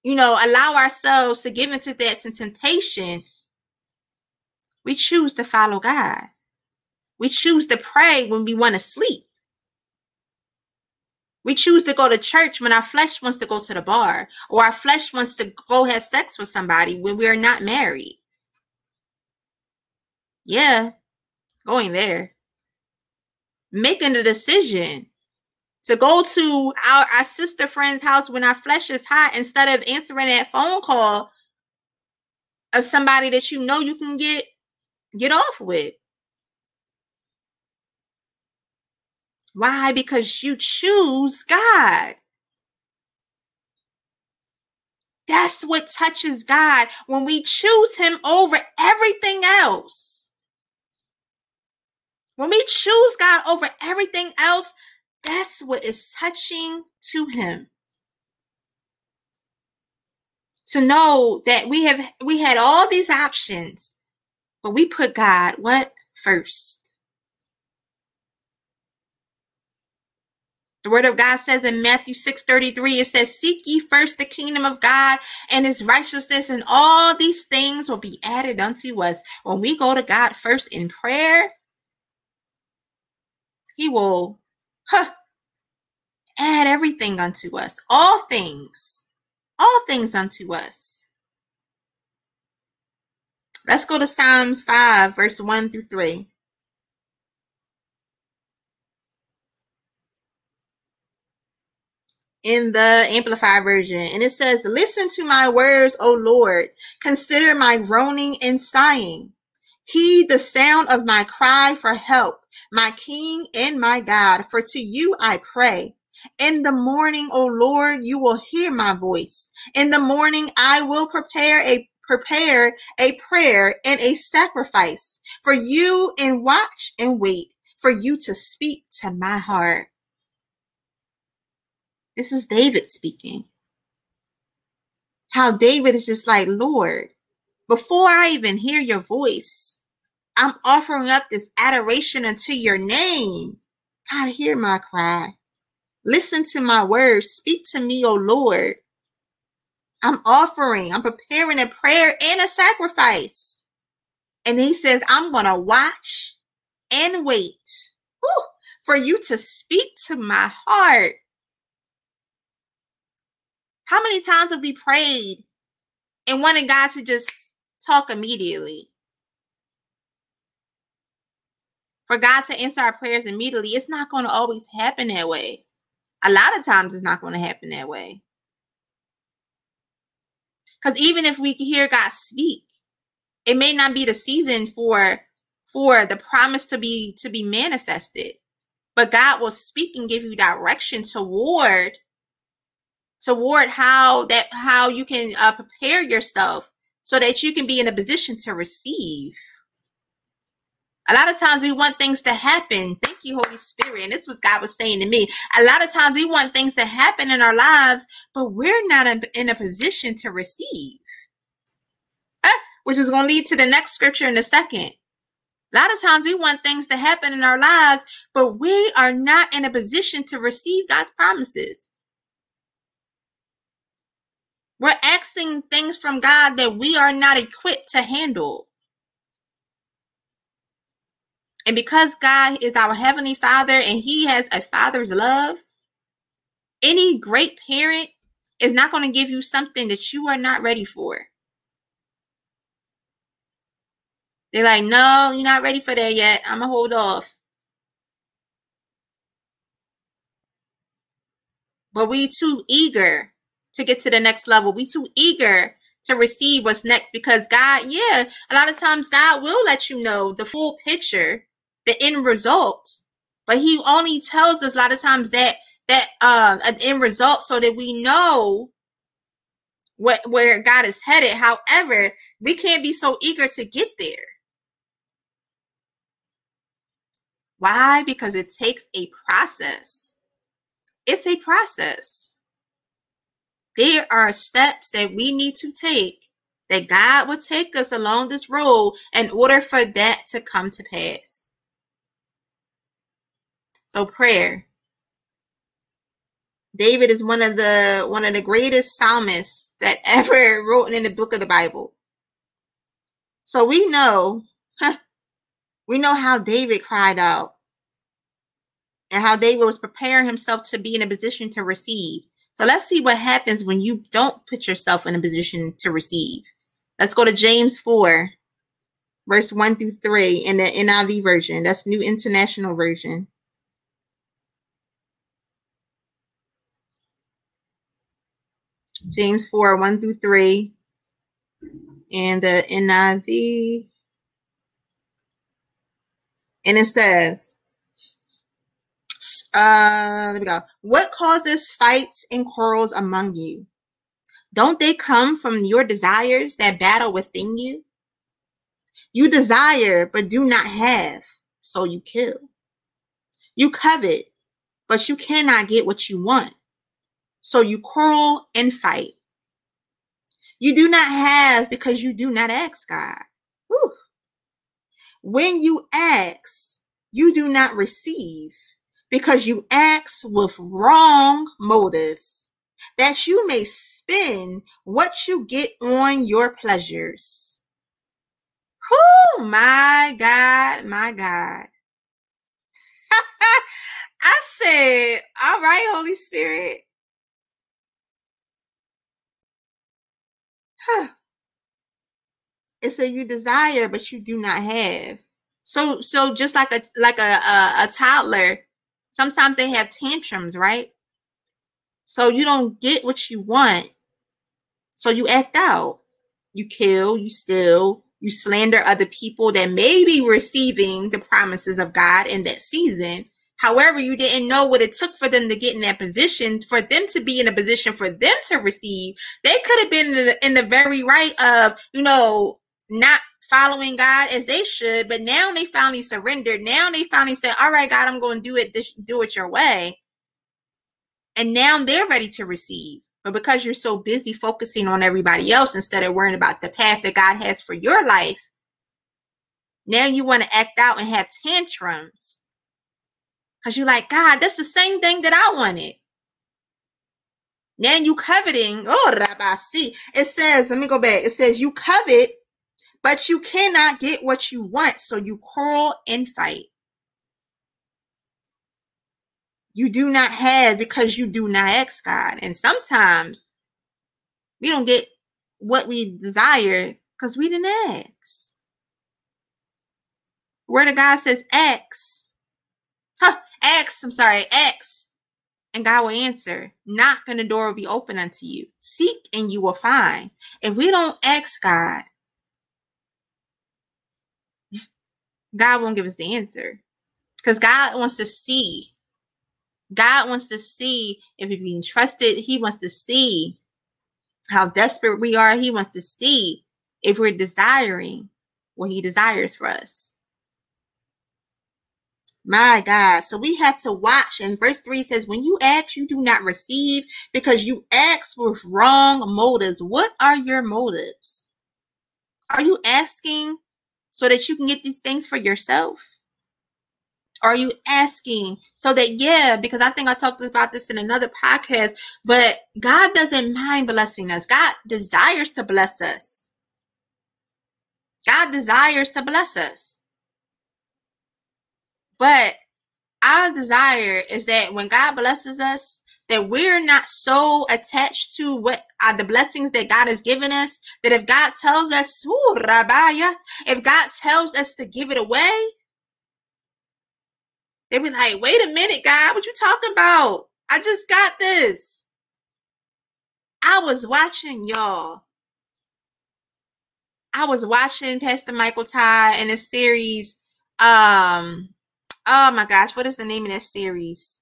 you know, allow ourselves to give into that temptation, we choose to follow God. We choose to pray when we want to sleep. We choose to go to church when our flesh wants to go to the bar, or our flesh wants to go have sex with somebody when we are not married. Yeah, going there. Making the decision to go to our, our sister friend's house when our flesh is hot instead of answering that phone call of somebody that you know you can get get off with. Why? Because you choose God. That's what touches God when we choose Him over everything else. When we choose God over everything else, that's what is touching to him. To know that we have we had all these options, but we put God what first. The word of God says in Matthew 6 33, it says, Seek ye first the kingdom of God and his righteousness, and all these things will be added unto us. When we go to God first in prayer, he will huh, add everything unto us, all things, all things unto us. Let's go to Psalms 5, verse 1 through 3. in the Amplified Version. And it says, Listen to my words, O Lord. Consider my groaning and sighing. Heed the sound of my cry for help, my King and my God. For to you I pray. In the morning, O Lord, you will hear my voice. In the morning, I will prepare a prepare a prayer and a sacrifice for you and watch and wait for you to speak to my heart. This is David speaking. How David is just like, Lord, before I even hear your voice, I'm offering up this adoration unto your name. God, hear my cry. Listen to my words. Speak to me, O Lord. I'm offering, I'm preparing a prayer and a sacrifice. And he says, I'm going to watch and wait whew, for you to speak to my heart. How many times have we prayed and wanted God to just talk immediately? For God to answer our prayers immediately, it's not going to always happen that way a lot of times it's not going to happen that way. Because even if we hear God speak, it may not be the season for for the promise to be to be manifested. But God will speak and give you direction toward toward how that how you can uh, prepare yourself so that you can be in a position to receive. A lot of times we want things to happen. Thank you, Holy Spirit. And this was God was saying to me. A lot of times we want things to happen in our lives, but we're not in a position to receive. Huh? Which is going to lead to the next scripture in a second. A lot of times we want things to happen in our lives, but we are not in a position to receive God's promises. We're asking things from God that we are not equipped to handle. And because God is our Heavenly Father and He has a Father's love, any great parent is not going to give you something that you are not ready for. They're like, no, you're not ready for that yet. I'm going to hold off. But we too eager to get to the next level. We too eager to receive what's next because God, yeah, a lot of times God will let you know the full picture, the end result, but He only tells us a lot of times that that um an end result so that we know what where God is headed. However, we can't be so eager to get there. Why? Because it takes a process. It's a process there are steps that we need to take that God will take us along this road in order for that to come to pass. So prayer. David is one of the one of the greatest psalmists that ever wrote in the book of the Bible. So we know, huh, we know how David cried out and how David was preparing himself to be in a position to receive. So let's see what happens when you don't put yourself in a position to receive. Let's go to James 4, verse 1 through 3 in the NIV version. That's New International Version. James 4, 1 through 3. And the NIV. And it says, uh, let me go. What causes fights and quarrels among you? Don't they come from your desires that battle within you? You desire, but do not have, so you kill. You covet, but you cannot get what you want, so you quarrel and fight. You do not have because you do not ask God. Whew. When you ask, you do not receive because you ask with wrong motives, that you may spend what you get on your pleasures. Oh my God, my God. I said, all right, Holy Spirit. Huh. It said you desire, but you do not have. So, so just like a like a, a, a toddler sometimes they have tantrums, right? So you don't get what you want. So you act out. You kill, you steal, you slander other people that may be receiving the promises of God in that season. However, you didn't know what it took for them to get in that position, for them to be in a position for them to receive. They could have been in the, in the very right of, you know, not following God as they should, but now they finally surrendered. Now they finally said, "All right, God, I'm going to do it. This, do it your way." And now they're ready to receive. But because you're so busy focusing on everybody else instead of worrying about the path that God has for your life, now you want to act out and have tantrums. Because you're like, God, that's the same thing that I wanted. Now you coveting. Oh, Rabbi, see. It says, let me go back. It says, you covet but you cannot get what you want, so you quarrel and fight. You do not have because you do not ask God. And sometimes we don't get what we desire because we didn't ask. Word of God says, Ask. Ask, I'm sorry, ask. And God will answer. Knock and the door will be open unto you. Seek and you will find. If we don't ask God, God won't give us the answer because God wants to see God wants to see if we're being trusted. He wants to see how desperate we are. He wants to see if we're desiring what he desires for us. My God. So we have to watch. And verse 3 says, When you ask, you do not receive because you ask with wrong motives. What are your motives? Are you asking so that you can get these things for yourself? Are you asking so that, yeah, because I think I talked about this in another podcast, but God doesn't mind blessing us. God desires to bless us. God desires to bless us. But our desire is that when God blesses us, that we're not so attached to what are the blessings that God has given us that if God tells us, ooh, Rabaya, if God tells us to give it away, they be like, wait a minute, God, what you talking about? I just got this. I was watching y'all. I was watching Pastor Michael Todd in a series. Um, oh my gosh, what is the name of that series?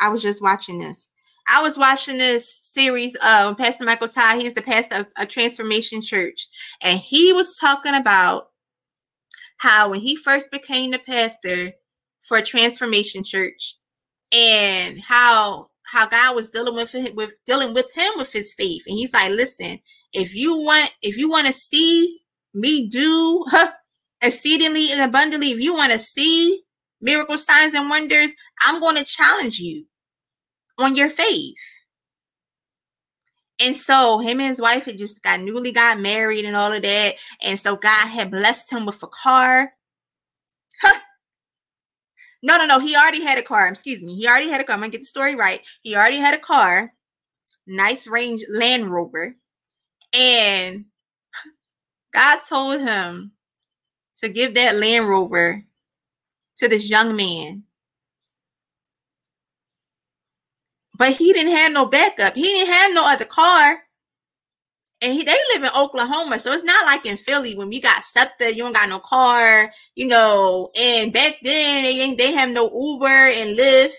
I was just watching this. I was watching this series of Pastor Michael Todd. He's the pastor of a transformation church. And he was talking about how when he first became the pastor, for Transformation Church and how how God was dealing with him with dealing with him with his faith. And he's like, listen, if you want if you want to see me do huh, exceedingly and abundantly, if you want to see miracle signs and wonders, I'm going to challenge you on your faith. And so him and his wife had just got newly got married and all of that. And so God had blessed him with a car. No, no, no. He already had a car. Excuse me. He already had a car. I'm gonna get the story right. He already had a car, nice range Land Rover, and God told him to give that Land Rover to this young man. But he didn't have no backup. He didn't have no other car and he, they live in Oklahoma, so it's not like in Philly when we got SEPTA, you don't got no car, you know. And back then they they have no Uber and Lyft.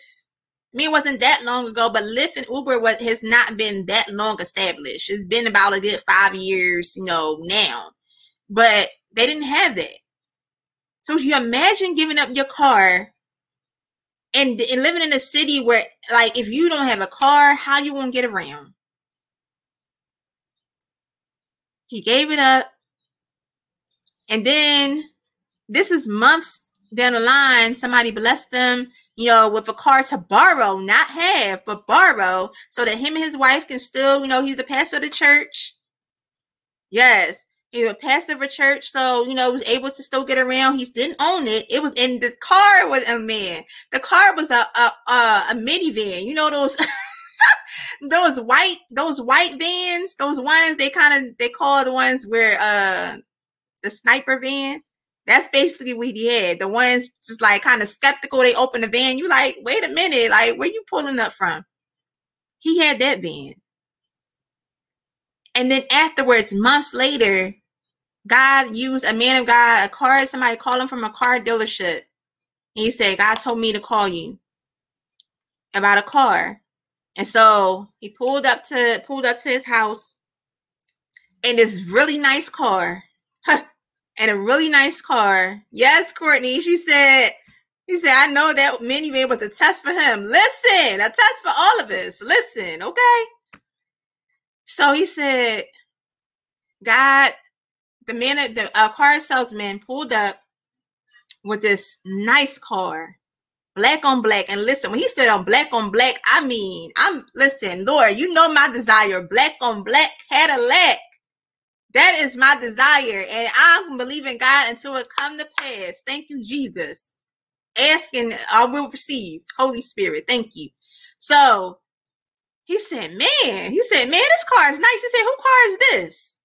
I mean, it wasn't that long ago, but Lyft and Uber was, has not been that long established. It's been about a good five years, you know, now. But they didn't have that. So you imagine giving up your car and, and living in a city where, like, if you don't have a car, how you gonna get around? He gave it up. And then this is months down the line, somebody blessed them, you know, with a car to borrow, not have, but borrow, so that him and his wife can still, you know, he's the pastor of the church. Yes, he's a pastor of a church, so you know, was able to still get around. He didn't own it. It was in the car was a man. The car was a a, a, a minivan. You know those those white those white vans, those ones they kind of they call the ones where uh the sniper van. That's basically what he had. The ones just like kind of skeptical. They open the van. You like, wait a minute, like where you pulling up from? He had that van. And then afterwards, months later, God used a man of God, a car, somebody called him from a car dealership. He said, God told me to call you about a car. And so he pulled up to pulled up to his house in this really nice car. and a really nice car. Yes, Courtney. She said, he said, I know that minivan was a test for him. Listen, a test for all of us. Listen, okay? So he said, God, the man, the uh, car salesman pulled up with this nice car black on black. And listen, when he said on black on black, I mean, I'm listen, Lord, you know my desire, black on black Cadillac. That is my desire, and I'm believing God until it come to pass. Thank you, Jesus. Asking, I will receive. Holy Spirit, thank you. So he said, Man, he said, Man, this car is nice. He said, Who car is this?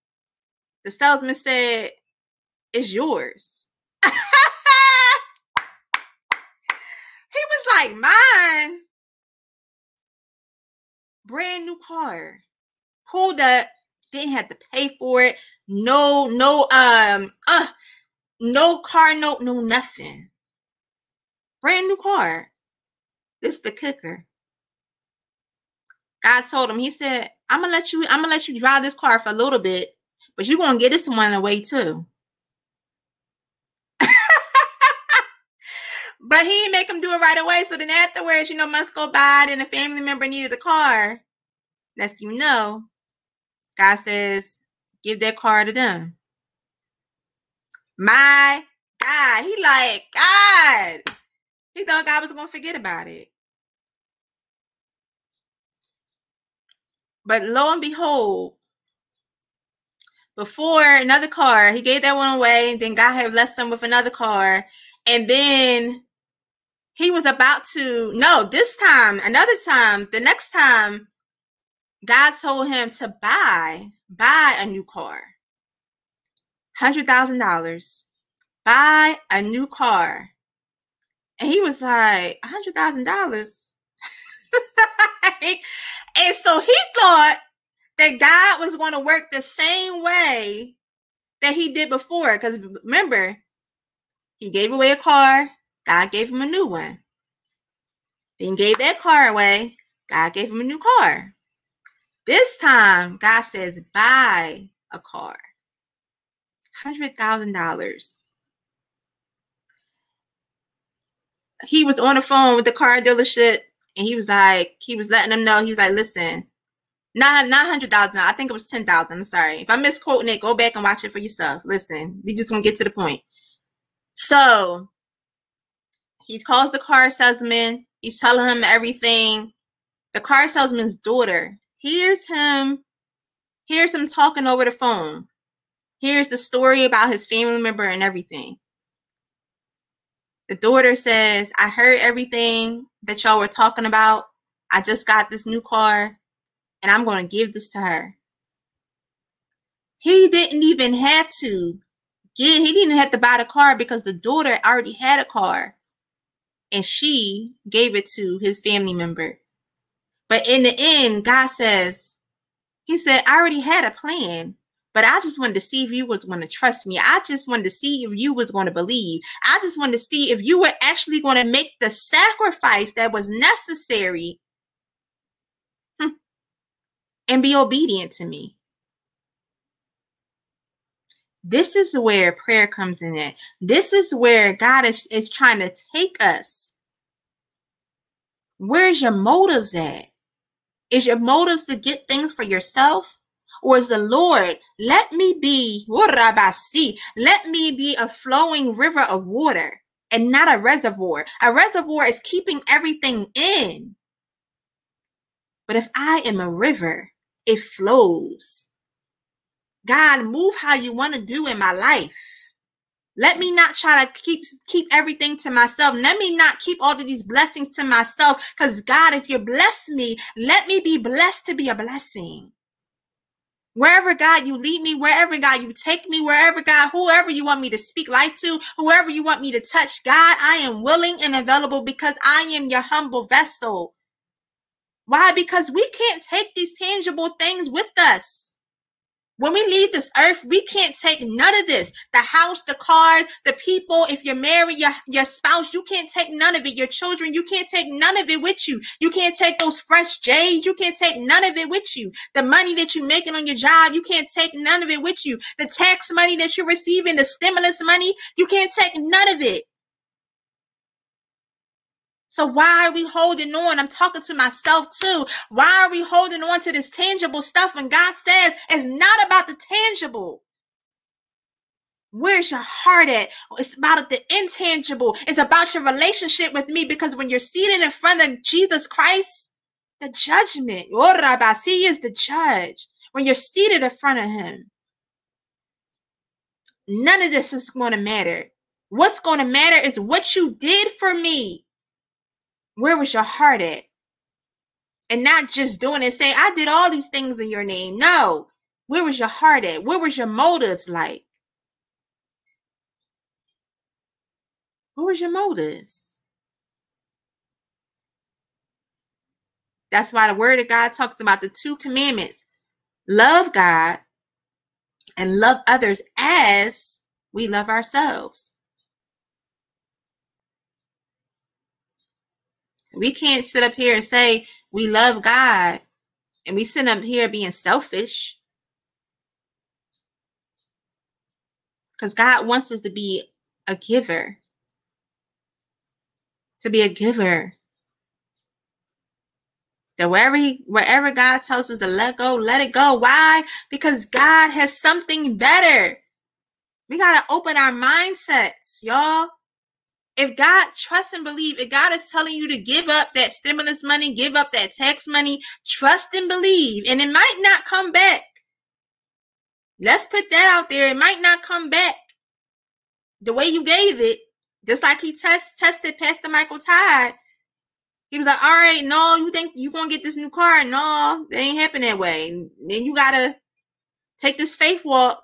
The salesman said, It's yours. He was like, mine. Brand new car. Pulled up. Didn't have to pay for it. No, no, um, uh, no car note, no nothing. Brand new car. This the kicker. God told him, He said, I'm gonna let you, I'm gonna let you drive this car for a little bit, but you're gonna get this one away too. but he make him do it right away. So then afterwards, you know, months go by, and a family member needed a car. Lest you know, God says, give that car to them. My God. He like, God. He thought God was gonna forget about it. But lo and behold, before another car, he gave that one away, and then God had blessed him with another car. And then he was about to, no, this time, another time, the next time, God told him to buy, buy a new car. $100,000. Buy a new car. And he was like, $100,000? And so he thought that God was going to work the same way that he did before. Because remember, he gave away a car, God gave him a new one. Then gave that car away, God gave him a new car. This time, God says, buy a car. $100,000. He was on the phone with the car dealership and he was like, he was letting them know, he's like, listen, not not hundred thousand. I think it was ten thousand. I'm sorry if I'm misquoting it. Go back and watch it for yourself. Listen, we just gonna get to the point. So he calls the car salesman. He's telling him everything. The car salesman's daughter hears him. Hears him talking over the phone. Here's the story about his family member and everything. The daughter says, I heard everything that y'all were talking about. I just got this new car and I'm going to give this to her. He didn't even have to get, he didn't have to buy the car because the daughter already had a car and she gave it to his family member. But in the end, God says, He said, I already had a plan, but I just wanted to see if you was going to trust me. I just wanted to see if you was going to believe. I just wanted to see if you were actually going to make the sacrifice that was necessary hmm, and be obedient to me. This is where prayer comes in at. This is where God is, is trying to take us. Where's your motives at? Is your motives to get things for yourself? Or is the Lord, let me be, oh, let me be a flowing river of water and not a reservoir. A reservoir is keeping everything in. But if I am a river, it flows. God, move how you want to do in my life. Let me not try to keep keep everything to myself. Let me not keep all of these blessings to myself. Because God, if you bless me, let me be blessed to be a blessing. Wherever God you lead me, wherever God you take me, wherever God, whoever you want me to speak life to, whoever you want me to touch, God, I am willing and available because I am your humble vessel. Why? Because we can't take these tangible things with us. When we leave this earth, we can't take none of this. The house, the cars, the people. If you're married, your, your spouse, you can't take none of it. Your children, you can't take none of it with you. You can't take those fresh J's. You can't take none of it with you. The money that you're making on your job, you can't take none of it with you. The tax money that you're receiving, the stimulus money, you can't take none of it. So why are we holding on? I'm talking to myself too. Why are we holding on to this tangible stuff when God says it's not about the tangible? Where's your heart at? It's about the intangible. It's about your relationship with me because when you're seated in front of Jesus Christ, the judgment, oh, he is the judge. When you're seated in front of him, none of this is going to matter. What's going to matter is what you did for me where was your heart at? And not just doing it, saying, I did all these things in your name. No. Where was your heart at? Where was your motives like? What was your motives? That's why the word of God talks about the two commandments love God and love others as we love ourselves. We can't sit up here and say we love God and we sit up here being selfish. Because God wants us to be a giver. To be a giver. So wherever he, wherever God tells us to let go, let it go. Why? Because God has something better. We gotta open our mindsets, y'all. If God trust and believe, if God is telling you to give up that stimulus money, give up that tax money, trust and believe, and it might not come back. Let's put that out there. It might not come back the way you gave it, just like he test tested Pastor Michael Todd. He was like, all right, no, you think you gonna get this new car? No, it ain't happen that way. And then you gotta take this faith walk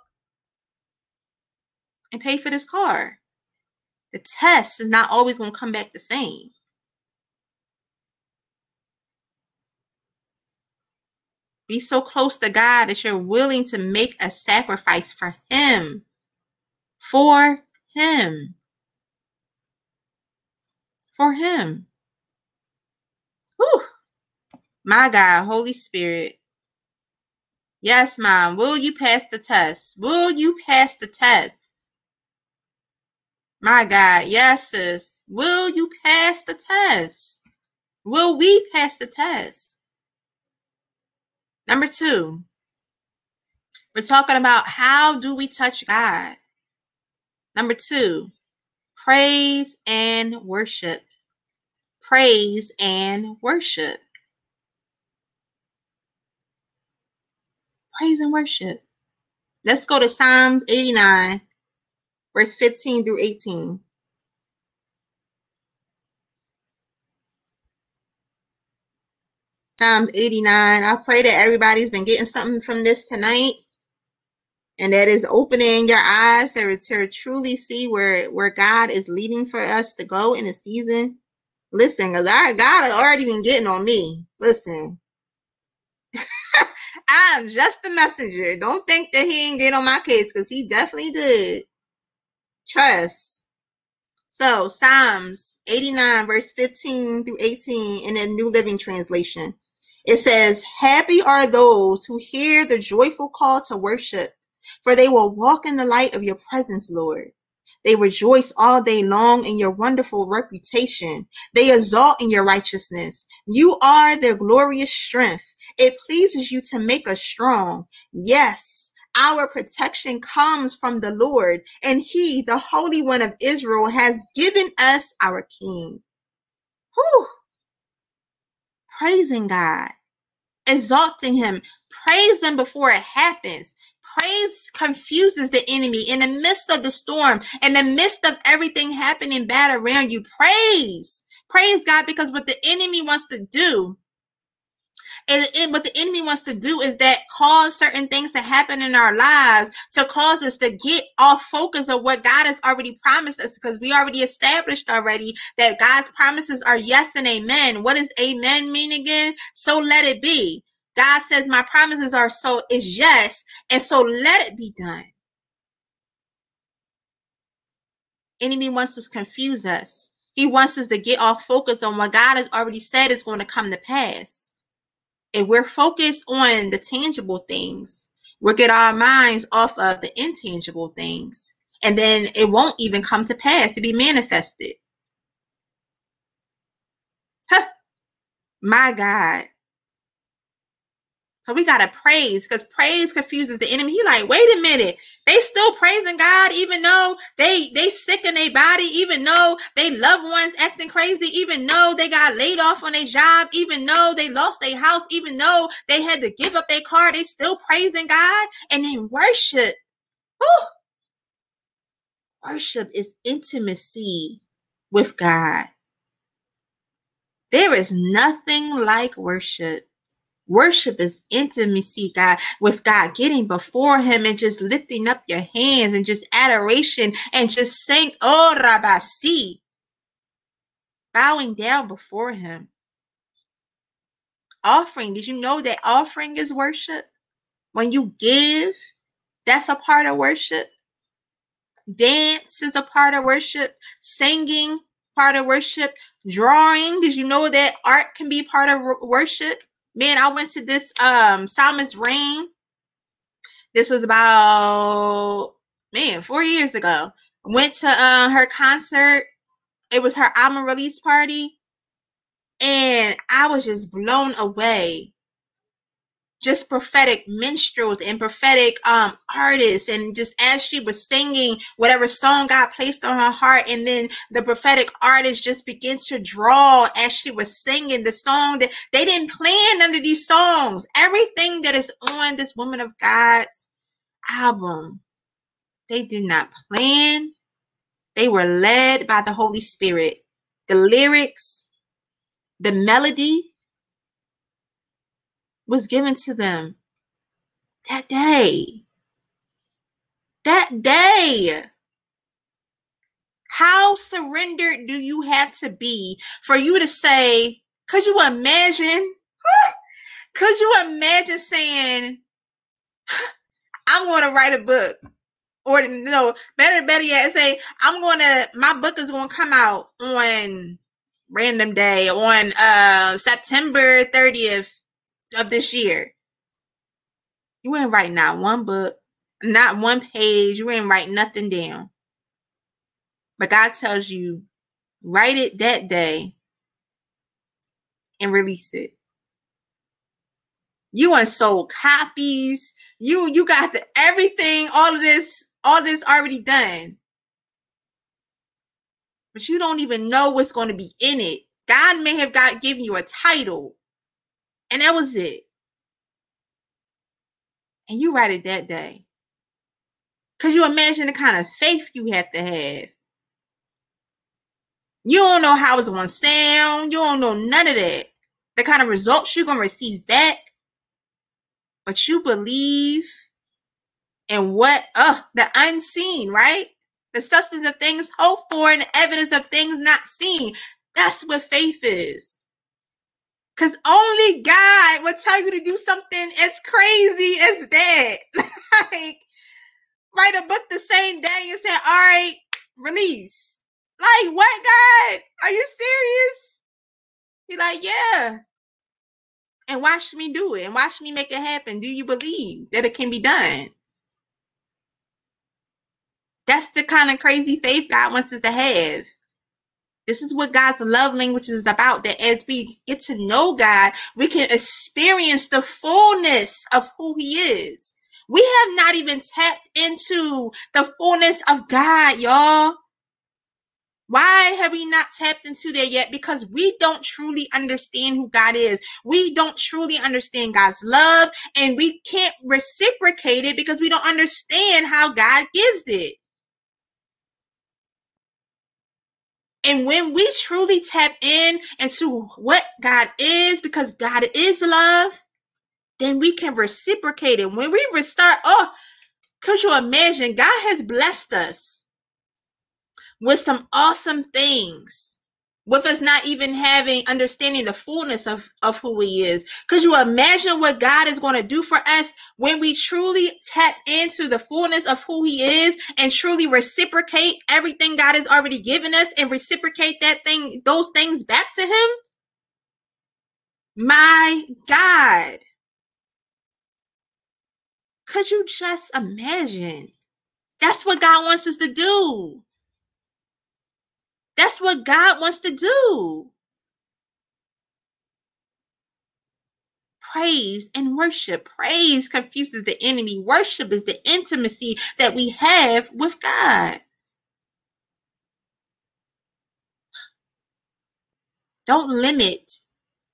and pay for this car. The test is not always gonna come back the same. Be so close to God that you're willing to make a sacrifice for Him. For Him. For Him. Whew. My God, Holy Spirit. Yes, Mom. Will you pass the test? Will you pass the test? My God. Yes, sis. Will you pass the test? Will we pass the test? Number two, we're talking about how do we touch God? Number two, praise and worship praise and worship. Praise and worship. Let's go to Psalms 89, verse 15 through 18. Psalms 89. I pray that everybody's been getting something from this tonight and that is opening your eyes to, to truly see where, where God is leading for us to go in the season. Listen, because our God already been getting on me. Listen. I'm just the messenger. Don't think that he ain't get on my case because he definitely did. Trust. So Psalms 89, verse 15 through 18 in the New Living Translation. It says, Happy are those who hear the joyful call to worship, for they will walk in the light of your presence, Lord. They rejoice all day long in your wonderful reputation. They exalt in your righteousness. You are their glorious strength. It pleases you to make us strong. Yes, our protection comes from the Lord, and He, the Holy One of Israel, has given us our King. Whew. Praising God, exalting Him, praise Him before it happens. Praise confuses the enemy in the midst of the storm, in the midst of everything happening bad around you. Praise. Praise God because what the enemy wants to do and, and, what the enemy wants to do is that cause certain things to happen in our lives to cause us to get off focus of what God has already promised us because we already established already that God's promises are yes and amen. What does amen mean again? So let it be. God says, My promises are so is yes, and so let it be done. Enemy wants us to confuse us. He wants us to get off focus on what God has already said is going to come to pass. If we're focused on the tangible things, we'll get our minds off of the intangible things. And then it won't even come to pass to be manifested. Huh. My God. So we gotta praise because praise confuses the enemy. He like, wait a minute, they still praising God even though they they sick in their body, even though they loved ones acting crazy, even though they got laid off on their job, even though they lost their house, even though they had to give up their car, they still praising God and then worship. Whew. Worship is intimacy with God. There is nothing like worship. Worship is intimacy, God, with God, getting before Him and just lifting up your hands and just adoration and just saying, Oh, Rabasi, bowing down before Him. Offering, did you know that offering is worship? When you give, that's a part of worship. Dance is a part of worship. Singing, part of worship. drawing. Did you know that art can be part of worship? Man, I went to this um Psalmist Rain. This was about man, four years ago. Went to uh, her concert. It was her album release party. And I was just blown away just prophetic minstrels and prophetic um artists and just as she was singing whatever song God placed on her heart and then the prophetic artist just begins to draw as she was singing the song that they didn't plan under these songs. Everything that is on this woman of God's album they did not plan. They were led by the Holy Spirit. The lyrics the melody was given to them that day. That day. How surrendered do you have to be for you to say, could you imagine? Could you imagine saying, I'm going to write a book? Or no, better, better yet, say, I'm going to, my book is going to come out on random day on uh September 30th, of this year. You ain't write not one book, not one page. You ain't write nothing down. But God tells you, write it that day and release it. You unsold copies. You you got the everything, all of this, all this already done. But you don't even know what's going to be in it. God may have got given you a title, and that was it. And you write it that day. Because you imagine the kind of faith you have to have. You don't know how it's going to sound. You don't know none of that. The kind of results you're going to receive back. But you believe in what, uh, the unseen, right? The substance of things hoped for and the evidence of things not seen. That's what faith is. Cause only God will tell you to do something as crazy as that. like write a book the same day and say, all right, release. Like, what God? Are you serious? He's like, yeah. And watch me do it and watch me make it happen. Do you believe that it can be done? That's the kind of crazy faith God wants us to have. This is what God's love language is about. That as we get to know God, we can experience the fullness of who He is. We have not even tapped into the fullness of God, y'all. Why have we not tapped into that yet? Because we don't truly understand who God is. We don't truly understand God's love and we can't reciprocate it because we don't understand how God gives it. And when we truly tap in into what God is, because God is love, then we can reciprocate it. When we restart, oh, could you imagine? God has blessed us with some awesome things with us not even having understanding the fullness of, of who he is. Could you imagine what God is going to do for us when we truly tap into the fullness of who he is and truly reciprocate everything God has already given us and reciprocate that thing, those things back to him? My God. Could you just imagine? That's what God wants us to do. That's what God wants to do. Praise and worship. Praise confuses the enemy. Worship is the intimacy that we have with God. Don't limit.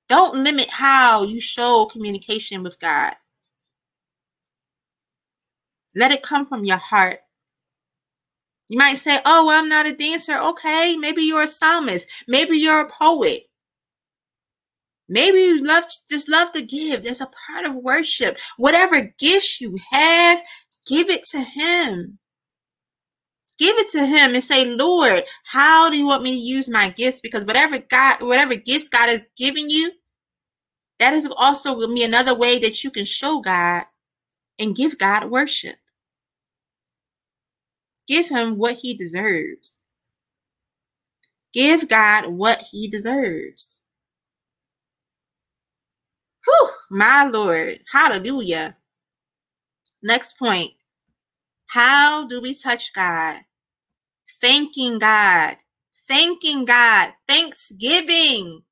Don't limit how you show communication with God. Let it come from your heart. You might say, Oh, well, I'm not a dancer. Okay, maybe you're a psalmist. Maybe you're a poet. Maybe you love just love to give. There's a part of worship. Whatever gifts you have, give it to him. Give it to him and say, Lord, how do you want me to use my gifts? Because whatever God, whatever gifts God has given you, that is also to be another way that you can show God and give God worship. Give him what he deserves. Give God what he deserves. Whew, my Lord. Hallelujah. Next point. How do we touch God? Thanking God. Thanking God. Thanksgiving.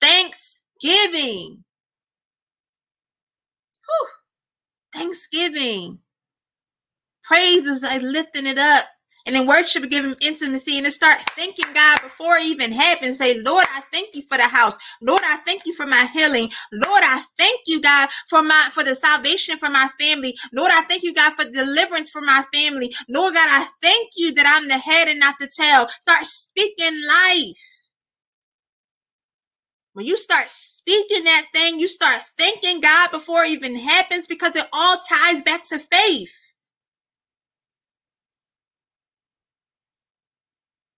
Thanksgiving. Whew. Thanksgiving. Praise is like lifting it up. And then worship give him intimacy and to start thanking God before it even happens. Say, Lord, I thank you for the house. Lord, I thank you for my healing. Lord, I thank you, God, for my for the salvation for my family. Lord, I thank you, God, for deliverance for my family. Lord God, I thank you that I'm the head and not the tail. Start speaking life. When you start speaking that thing, you start thanking God before it even happens because it all ties back to faith.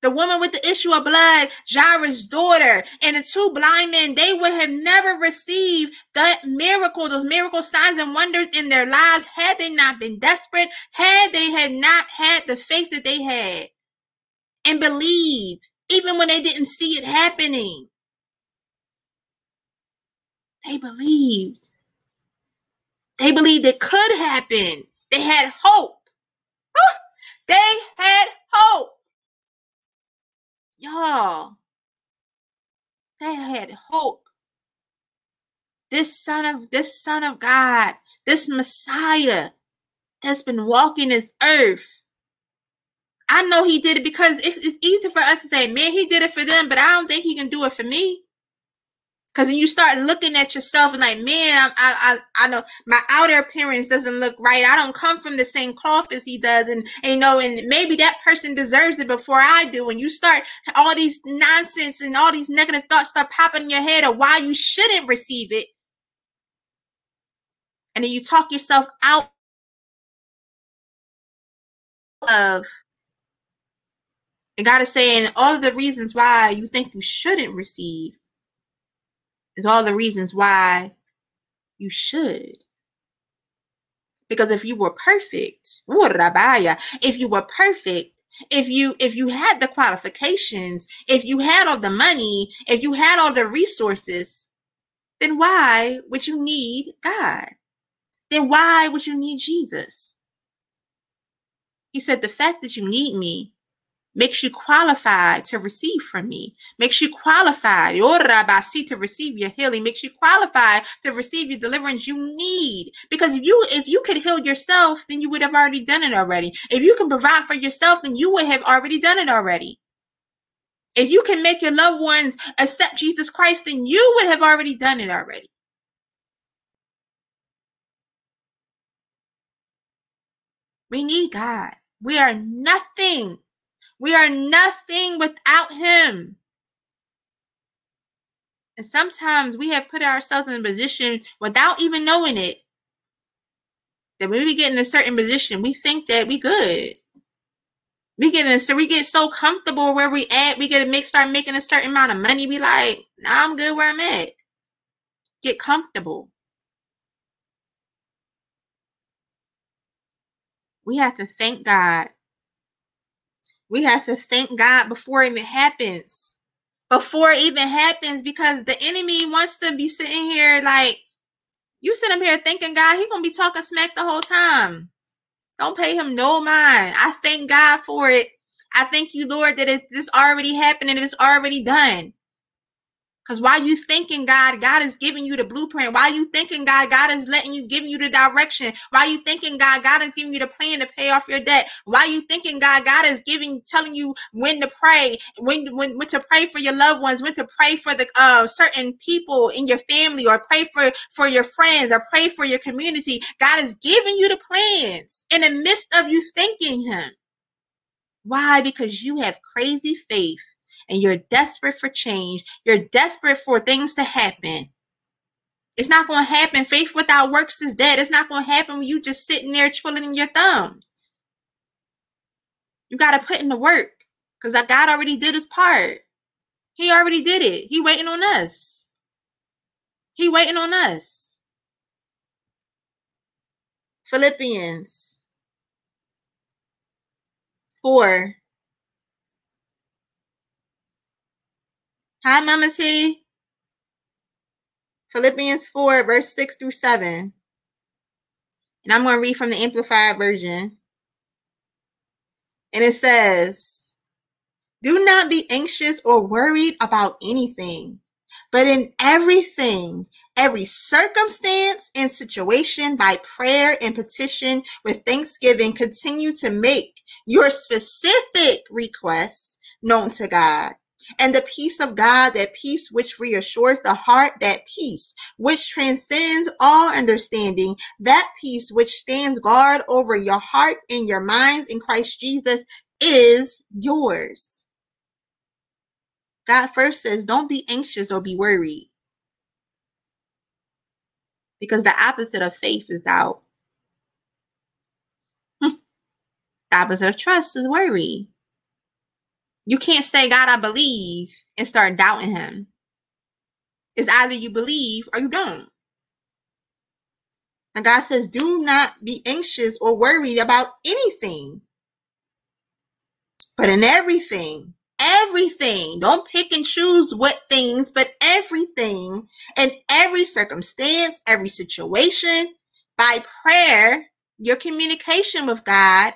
The woman with the issue of blood, Jairus' daughter, and the two blind men, they would have never received that miracle, those miracle signs and wonders in their lives had they not been desperate, had they had not had the faith that they had and believed, even when they didn't see it happening. They believed. They believed it could happen. They had hope. They had hope. Y'all, they had hope. This son of this son of God, this Messiah that's been walking this earth. I know he did it because it's, it's easy for us to say, man, he did it for them, but I don't think he can do it for me. Because then you start looking at yourself and like, man, I, I, I know my outer appearance doesn't look right. I don't come from the same cloth as he does, and, and you know, and maybe that person deserves it before I do. And you start all these nonsense and all these negative thoughts start popping in your head of why you shouldn't receive it, and then you talk yourself out of. And God is saying all of the reasons why you think you shouldn't receive is all the reasons why you should. Because if you were perfect, if you were perfect, if you if you had the qualifications, if you had all the money, if you had all the resources, then why would you need God? Then why would you need Jesus? He said, The fact that you need me makes you qualified to receive from me, makes you qualified oh, to receive your healing, makes you qualified to receive your deliverance you need. Because if you if you could heal yourself, then you would have already done it already. If you can provide for yourself, then you would have already done it already. If you can make your loved ones accept Jesus Christ, then you would have already done it already. We need God. We are nothing we are nothing without him. And sometimes we have put ourselves in a position without even knowing it. That when we get in a certain position, we think that we good. We get in, so we get so comfortable where we at. We get to make start making a certain amount of money. Be like, nah, I'm good where I'm at. Get comfortable. We have to thank God we have to thank God before it even happens. Before it even happens, because the enemy wants to be sitting here like you sit up here thinking God, he gonna be talking smack the whole time. Don't pay him no mind. I thank God for it. I thank you, Lord, that it's already happened and it's already done. Because while you thinking God, God is giving you the blueprint. While you thinking God, God is letting you, giving you the direction. While you thinking God, God is giving you the plan to pay off your debt. While you thinking God, God is giving, telling you when to pray, when, when, when to pray for your loved ones, when to pray for the uh, certain people in your family, or pray for for your friends, or pray for your community. God is giving you the plans in the midst of you thinking Him. Why? Because you have crazy faith and you're desperate for change, you're desperate for things to happen. It's not going to happen. Faith without works is dead. It's not going to happen when you just sitting there twiddling your thumbs. You got to put in the work because God already did his part. He already did it. He waiting on us. He waiting on us. Philippians 4 Hi, Mama T. Philippians 4, verse 6 through 7. And I'm going to read from the Amplified Version. And it says, Do not be anxious or worried about anything, but in everything, every circumstance and situation, by prayer and petition with thanksgiving, continue to make your specific requests known to God. And the peace of God, that peace which reassures the heart, that peace which transcends all understanding, that peace which stands guard over your hearts and your minds in Christ Jesus is yours. God first says, don't be anxious or be worried. Because the opposite of faith is doubt. The opposite of trust is worry. You can't say, God, I believe, and start doubting Him. It's either you believe or you don't. And God says, do not be anxious or worried about anything, but in everything, everything. Don't pick and choose what things, but everything in every circumstance, every situation, by prayer, your communication with God,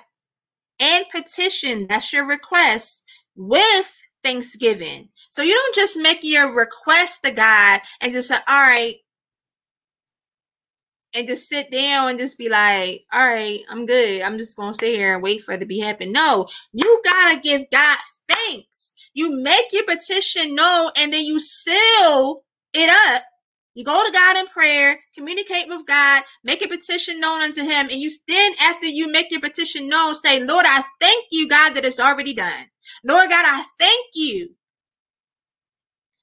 and petition, that's your request, with thanksgiving. So you don't just make your request to God and just say, all right, and just sit down and just be like, all right, I'm good. I'm just gonna sit here and wait for it to be happen. No, you gotta give God thanks. You make your petition known and then you seal it up. You go to God in prayer, communicate with God, make a petition known unto Him, and you then, after you make your petition known, say, Lord, I thank you, God, that it's already done. Lord God, I thank you.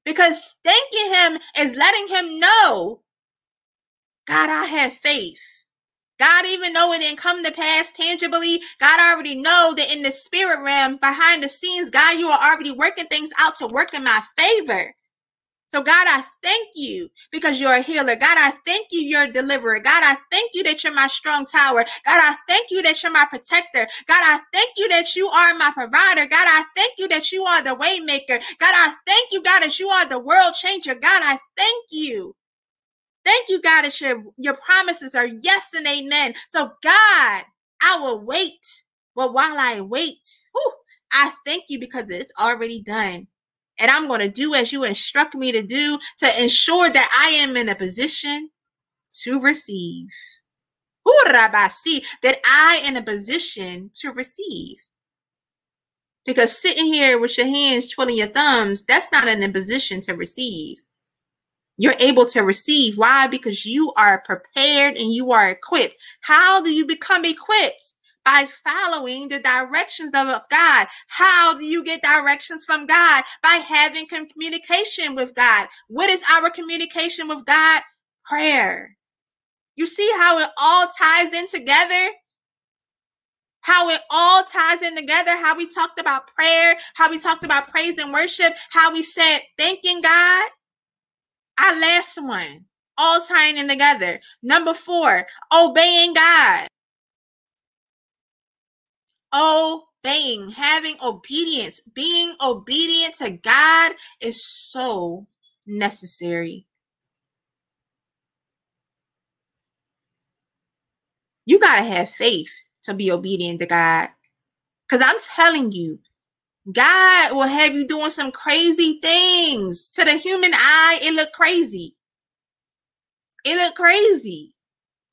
Because thanking Him is letting Him know, God, I have faith. God, even though it didn't come to pass tangibly, God already know that in the spirit realm, behind the scenes, God, you are already working things out to work in my favor. So, God, I thank you because you're a healer. God, I thank you, you're a deliverer. God, I thank you that you're my strong tower. God, I thank you that you're my protector. God, I thank you that you are my provider. God, I thank you that you are the waymaker. God, I thank you, God, that you are the world changer. God, I thank you. Thank you, God, that your, your promises are yes and amen. So, God, I will wait. But while I wait, whew, I thank you because it's already done and I'm going to do as you instruct me to do to ensure that I am in a position to receive. That I in a position to receive. Because sitting here with your hands twiddling your thumbs, that's not in a position to receive. You're able to receive. Why? Because you are prepared and you are equipped. How do you become equipped? By following the directions of God. How do you get directions from God? By having communication with God. What is our communication with God? Prayer. You see how it all ties in together? How it all ties in together, how we talked about prayer, how we talked about praise and worship, how we said thanking God. Our last one, all tying in together. Number four, obeying God obeying, having obedience, being obedient to God is so necessary. You got to have faith to be obedient to God. Because I'm telling you, God will have you doing some crazy things. To the human eye, it look crazy. It look crazy.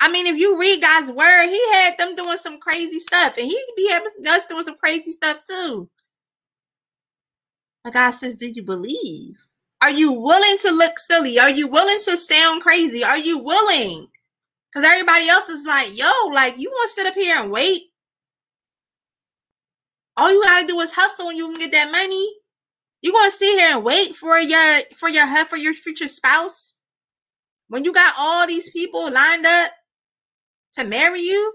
I mean, if you read God's word, He had them doing some crazy stuff, and He be having us doing some crazy stuff too. But God says, "Do you believe? Are you willing to look silly? Are you willing to sound crazy? Are you willing?" Because everybody else is like, "Yo, like you want to sit up here and wait? All you gotta do is hustle, and you can get that money. You gonna sit here and wait for your for your for your future spouse?" When you got all these people lined up to marry you,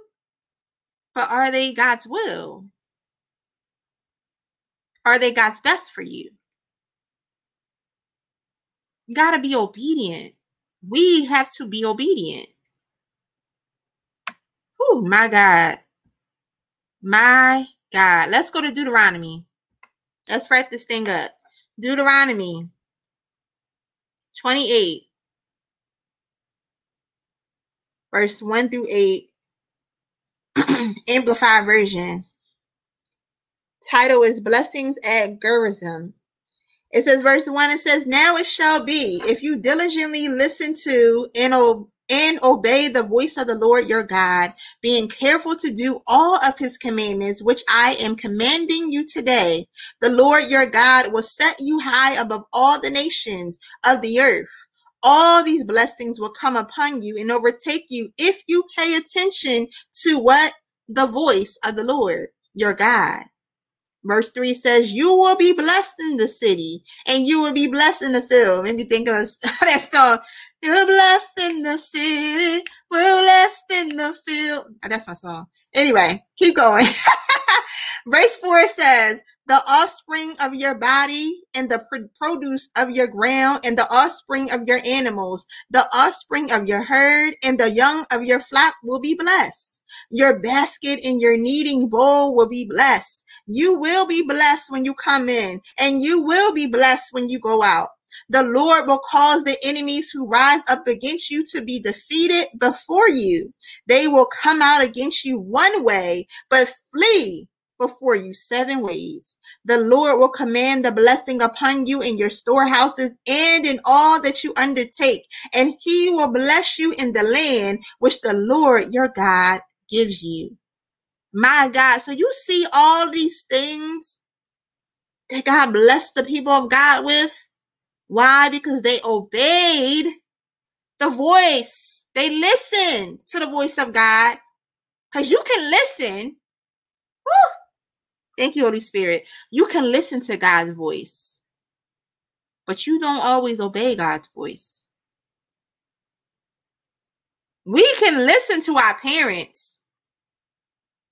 but are they God's will? Are they God's best for you? You got to be obedient. We have to be obedient. Oh, my God. My God. Let's go to Deuteronomy. Let's wrap this thing up. Deuteronomy 28, verse 1 through 8, Amplified Version. Title is Blessings at Gerizim. It says, verse 1, it says, Now it shall be, if you diligently listen to and obey and obey the voice of the Lord your God, being careful to do all of his commandments, which I am commanding you today. The Lord your God will set you high above all the nations of the earth. All these blessings will come upon you and overtake you if you pay attention to what the voice of the Lord your God. Verse 3 says, You will be blessed in the city and you will be blessed in the field. And you think of that song, You're blessed in the city, we're blessed in the field. That's my song. Anyway, keep going. Verse 4 says, the offspring of your body and the produce of your ground and the offspring of your animals, the offspring of your herd and the young of your flock will be blessed. Your basket and your kneading bowl will be blessed. You will be blessed when you come in and you will be blessed when you go out. The Lord will cause the enemies who rise up against you to be defeated before you. They will come out against you one way, but flee before you seven ways. The Lord will command the blessing upon you in your storehouses and in all that you undertake, and he will bless you in the land which the Lord your God gives you. My God. So you see all these things that God blessed the people of God with. Why? Because they obeyed the voice. They listened to the voice of God. Because you can listen. Woo, Thank you, Holy Spirit. You can listen to God's voice, but you don't always obey God's voice. We can listen to our parents,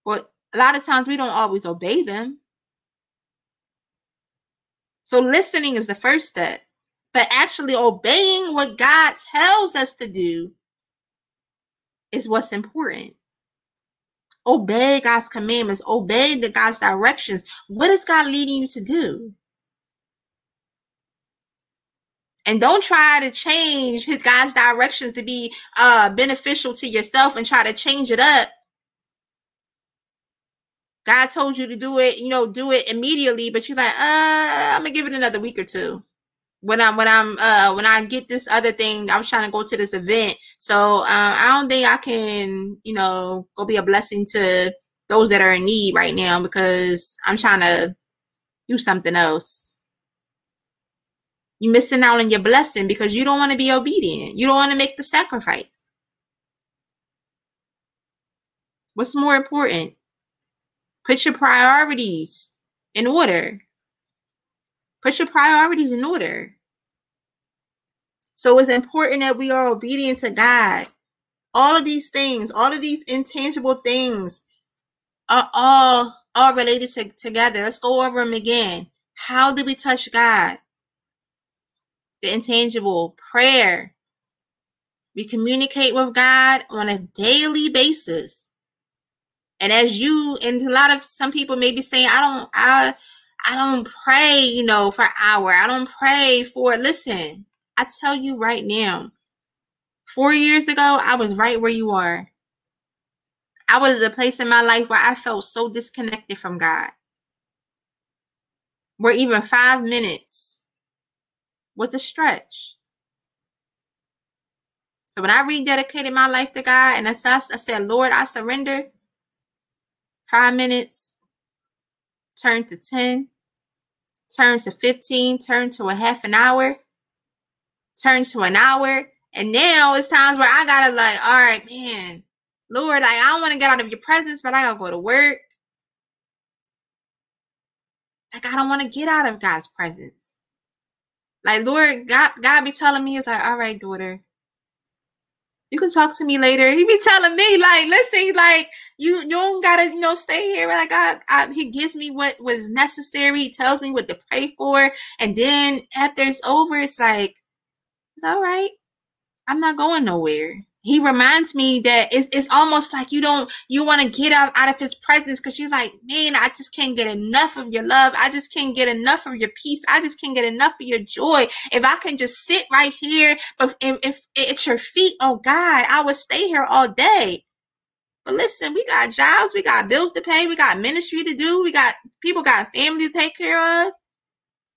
but a lot of times we don't always obey them. So, listening is the first step, but actually obeying what God tells us to do is what's important. Obey God's commandments, obey the God's directions. What is God leading you to do? And don't try to change his God's directions to be uh beneficial to yourself and try to change it up. God told you to do it, you know, do it immediately, but you're like, uh, I'm gonna give it another week or two when I'm when I'm uh when I get this other thing, I was trying to go to this event. So uh, I don't think I can, you know, go be a blessing to those that are in need right now because I'm trying to do something else. You're missing out on your blessing because you don't want to be obedient. You don't want to make the sacrifice. What's more important? Put your priorities in order. Put your priorities in order. So it's important that we are obedient to God. All of these things, all of these intangible things are all all related to, together. Let's go over them again. How do we touch God? The intangible prayer. We communicate with God on a daily basis. And as you and a lot of some people may be saying, I don't I I don't pray, you know, for hour. I don't pray for listen. I tell you right now, four years ago, I was right where you are. I was at a place in my life where I felt so disconnected from God. Where even five minutes was a stretch. So when I rededicated my life to God and I said, Lord, I surrender, five minutes turned to 10, turn to 15, turn to a half an hour, turn to an hour. And now it's times where I gotta like, all right, man, Lord, like, I don't want to get out of your presence, but I gotta go to work. Like I don't want to get out of God's presence. Like Lord, God, God be telling me, it's like, all right, daughter, you can talk to me later. He be telling me, like, listen, like, you, you don't gotta, you know, stay here. Like, God, I, he gives me what was necessary. He tells me what to pray for. And then after it's over, it's like, it's all right. I'm not going nowhere. He reminds me that it's, it's almost like you don't you want to get out, out of his presence because you're like man i just can't get enough of your love. I just can't get enough of your peace. I just can't get enough of your joy. If i can just sit right here but if, if it's your feet oh god i would stay here all day. But listen we got jobs we got bills to pay we got ministry to do we got people got family to take care of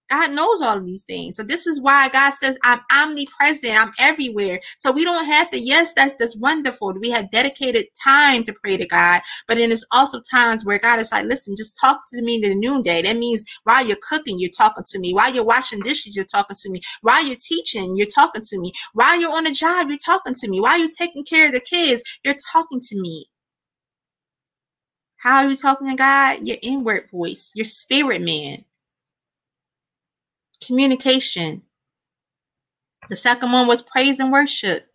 God knows all of these things. So this is why God says I'm omnipresent. I'm everywhere. So we don't have to, yes, that's that's wonderful. We have dedicated time to pray to God. But then there's also times where God is like, listen, just talk to me in the noonday. That means while you're cooking, you're talking to me. While you're washing dishes, you're talking to me. While you're teaching, you're talking to me. While you're on a job, you're talking to me. While you're taking care of the kids, you're talking to me. How are you talking to God? Your inward voice, your spirit man communication. The second one was praise and worship.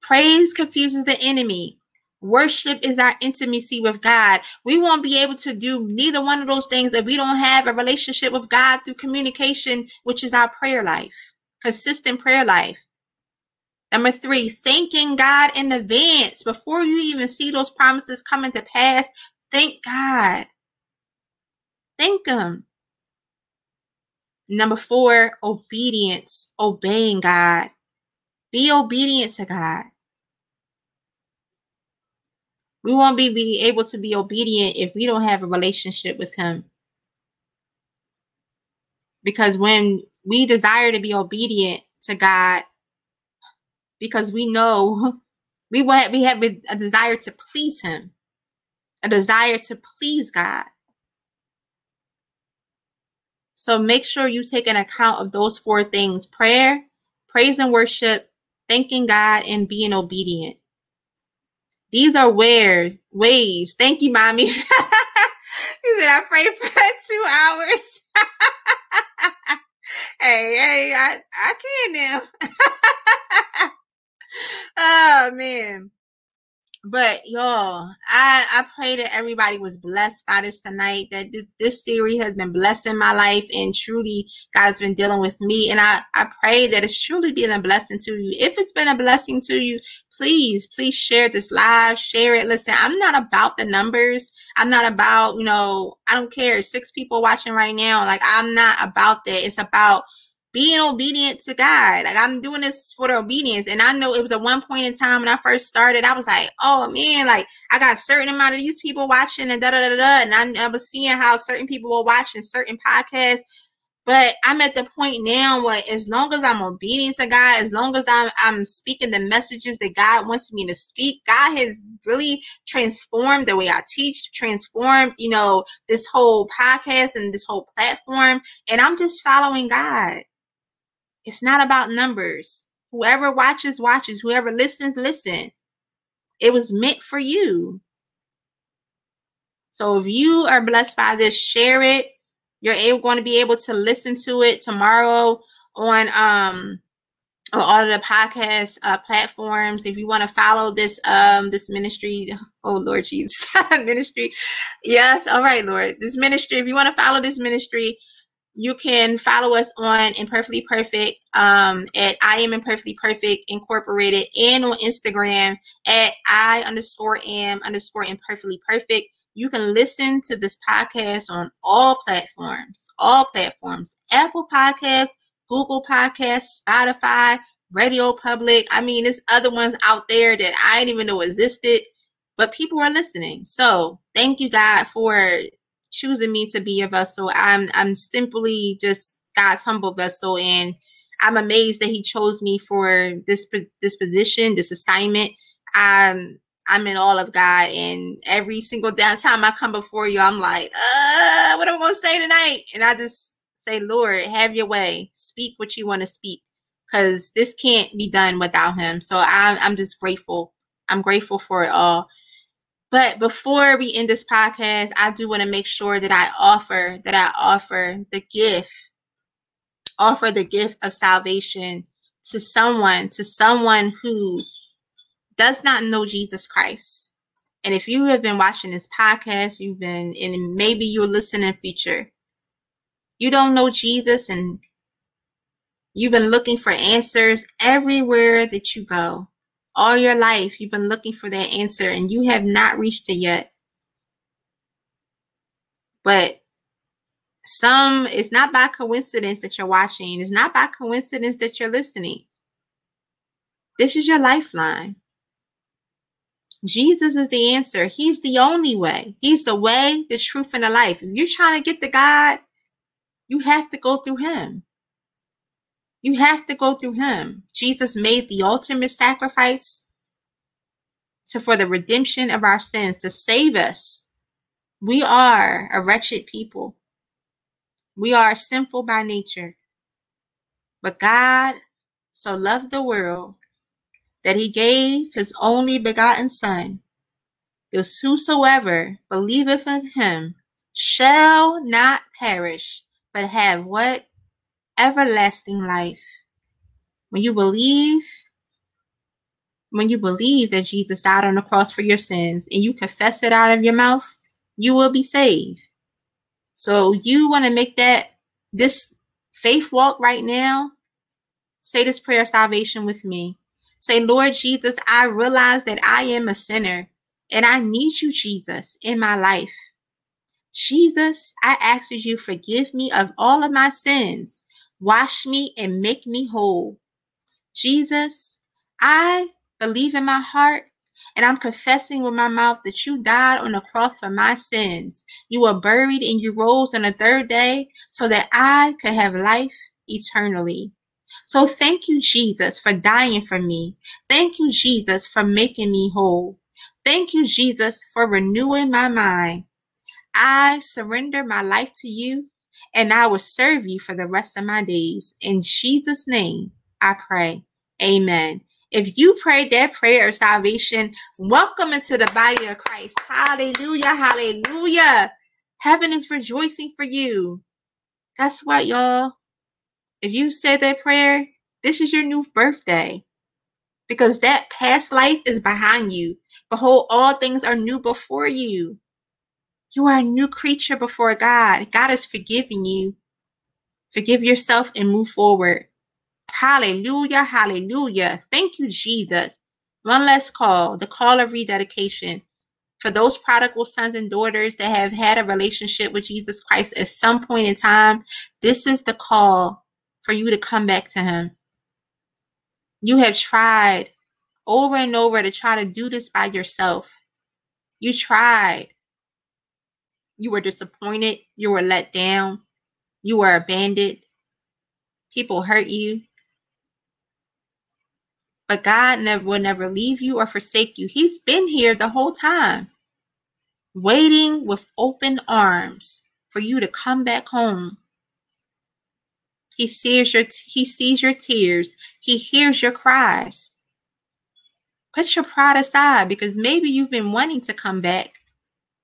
Praise confuses the enemy. Worship is our intimacy with God. We won't be able to do neither one of those things if we don't have a relationship with God through communication, which is our prayer life, consistent prayer life. Number three, thanking God in advance before you even see those promises coming to pass. Thank God. Thank Him. Number four, obedience, obeying God. Be obedient to God. We won't be, be able to be obedient if we don't have a relationship with Him. Because when we desire to be obedient to God, because we know we want we have a desire to please Him, a desire to please God. So make sure you take an account of those four things prayer, praise and worship, thanking God, and being obedient. These are ways, ways. Thank you, mommy. he said, I prayed for two hours. hey, hey, I, I can now. oh, man. But y'all, I I pray that everybody was blessed by this tonight. That this, this series has been blessing my life, and truly God has been dealing with me. And I I pray that it's truly been a blessing to you. If it's been a blessing to you, please please share this live, share it. Listen, I'm not about the numbers. I'm not about you know I don't care. Six people watching right now. Like I'm not about that. It's about being obedient to God. Like I'm doing this for the obedience. And I know it was at one point in time when I first started, I was like, oh man, like I got a certain amount of these people watching and da da da da. And I, I was seeing how certain people were watching certain podcasts. But I'm at the point now where as long as I'm obedient to God, as long as I'm I'm speaking the messages that God wants me to speak, God has really transformed the way I teach, transformed, you know, this whole podcast and this whole platform. And I'm just following God. It's not about numbers. Whoever watches, watches. Whoever listens, listen. It was meant for you. So if you are blessed by this, share it. You're able, going to be able to listen to it tomorrow on um on all of the podcast uh, platforms. If you want to follow this um this ministry, oh Lord Jesus, ministry, yes, all right, Lord, this ministry. If you want to follow this ministry, you can follow us on Imperfectly Perfect um, at I am Imperfectly Perfect Incorporated and on Instagram at I underscore am underscore imperfectly perfect. You can listen to this podcast on all platforms, all platforms, Apple Podcasts, Google Podcasts, Spotify, Radio Public. I mean, there's other ones out there that I didn't even know existed, but people are listening. So thank you, God, for choosing me to be a vessel. I'm I'm simply just God's humble vessel, and I'm amazed that He chose me for this this position, this assignment. I'm I'm in all of God, and every single time I come before you, I'm like, uh, what am I going to say tonight? And I just say, Lord, have your way. Speak what you want to speak, because this can't be done without Him. So I'm I'm just grateful. I'm grateful for it all. But before we end this podcast, I do want to make sure that I offer that I offer the gift, offer the gift of salvation to someone, to someone who does not know Jesus Christ. And if you have been watching this podcast, you've been, and maybe you're listening future, you don't know Jesus and you've been looking for answers everywhere that you go All your life, you've been looking for that answer and you have not reached it yet. But some, it's not by coincidence that you're watching, it's not by coincidence that you're listening. This is your lifeline. Jesus is the answer. He's the only way. He's the way, the truth, and the life. If you're trying to get to God, you have to go through Him. You have to go through Him. Jesus made the ultimate sacrifice to, for the redemption of our sins to save us. We are a wretched people. We are sinful by nature. But God so loved the world that he gave his only begotten Son, that whosoever believeth in him shall not perish, but have what? Everlasting life. When you believe, when you believe that Jesus died on the cross for your sins and you confess it out of your mouth, you will be saved. So you want to make that this faith walk right now? Say this prayer of salvation with me. Say, Lord Jesus, I realize that I am a sinner and I need you, Jesus, in my life. Jesus, I ask that you forgive me of all of my sins, wash me and make me whole. Jesus, I believe in my heart and I'm confessing with my mouth that you died on the cross for my sins. You were buried and you rose on the third day so that I could have life eternally. So thank you, Jesus, for dying for me. Thank you, Jesus, for making me whole. Thank you, Jesus, for renewing my mind. I surrender my life to you and I will serve you for the rest of my days. In Jesus' name, I pray. Amen. If you prayed that prayer of salvation, welcome into the body of Christ. Hallelujah. Hallelujah. Heaven is rejoicing for you. That's what, y'all. If you said that prayer, this is your new birthday because that past life is behind you. Behold, all things are new before you. You are a new creature before God. God is forgiving you. Forgive yourself and move forward. Hallelujah. Hallelujah. Thank you, Jesus. One last call the call of rededication for those prodigal sons and daughters that have had a relationship with Jesus Christ at some point in time. This is the call for you to come back to Him. You have tried over and over to try to do this by yourself. You tried. You were disappointed. You were let down. You were abandoned. People hurt you. But God never will never leave you or forsake you. He's been here the whole time, waiting with open arms for you to come back home. He sees your he sees your tears. He hears your cries. Put your pride aside because maybe you've been wanting to come back,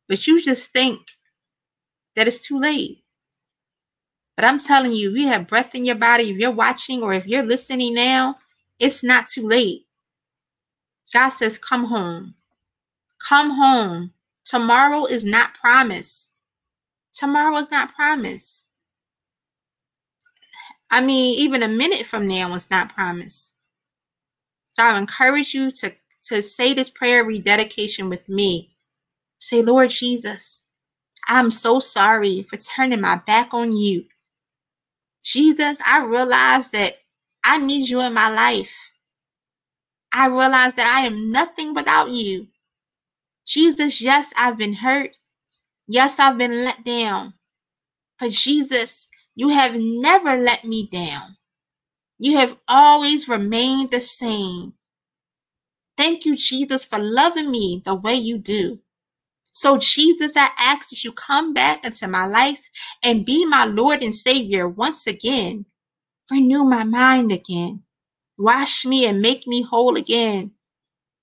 but you just think that it's too late. But I'm telling you, you have breath in your body. If you're watching or if you're listening now, it's not too late. God says, Come home. Come home. Tomorrow is not promised. Tomorrow is not promised. I mean, even a minute from now is not promised. So I encourage you to, to say this prayer rededication with me. Say, Lord Jesus, I'm so sorry for turning my back on you. Jesus, I realize that I need you in my life. I realize that I am nothing without you. Jesus, yes, I've been hurt. Yes, I've been let down. But Jesus, you have never let me down. You have always remained the same. Thank you, Jesus, for loving me the way you do. So, Jesus, I ask that you come back into my life and be my Lord and Savior once again. Renew my mind again. Wash me and make me whole again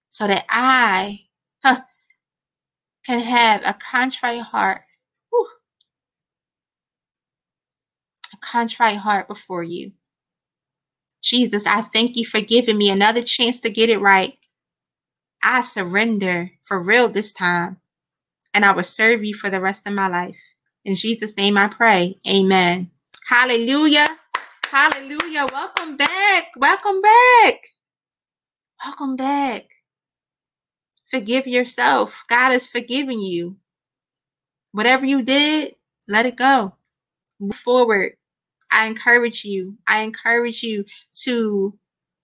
so that I huh, can have a contrite heart A contrite heart before you. Jesus, I thank you for giving me another chance to get it right. I surrender for real this time, and I will serve you for the rest of my life. In Jesus' name I pray. Amen. Hallelujah. Hallelujah. Welcome back. Welcome back. Welcome back. Forgive yourself. God is forgiving you. Whatever you did, let it go. Move forward. I encourage you. I encourage you to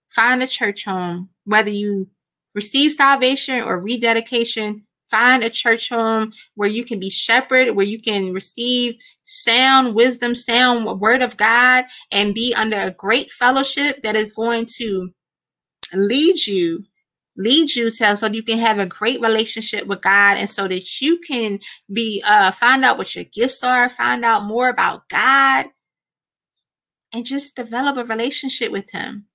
find a church home, whether you receive salvation or rededication. Find a church home where you can be shepherded, where you can receive sound wisdom, sound word of God, and be under a great fellowship that is going to lead you lead you to so you can have a great relationship with God and so that you can be uh find out what your gifts are, find out more about God and just develop a relationship with him.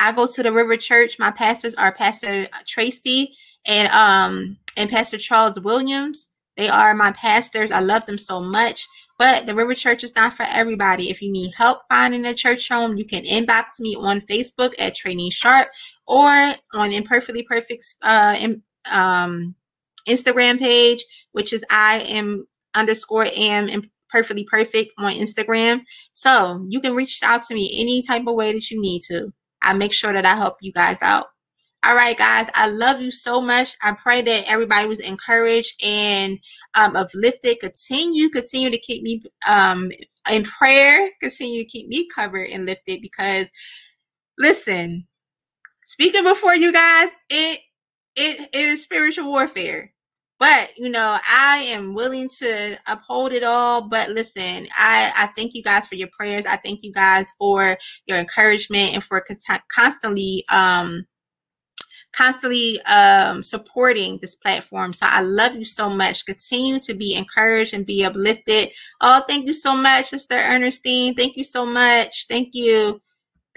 I go to the River Church. My pastors are Pastor Tracy and um and Pastor Charles Williams. They are my pastors. I love them so much. But the River Church is not for everybody. If you need help finding a church home, you can inbox me on Facebook at Training Sharp or on Imperfectly Perfect uh, in, um, Instagram page, which is I am underscore am perfectly perfect on Instagram. So you can reach out to me any type of way that you need to. I make sure that I help you guys out. All right, guys, I love you so much. I pray that everybody was encouraged and um, uplifted. Continue, continue to keep me um, in prayer. Continue to keep me covered and lifted because, listen, speaking before you guys, it it, it is spiritual warfare. But you know, I am willing to uphold it all. But listen, I I thank you guys for your prayers. I thank you guys for your encouragement and for constantly um constantly um, supporting this platform. So I love you so much. Continue to be encouraged and be uplifted. Oh, thank you so much, Sister Ernestine. Thank you so much. Thank you.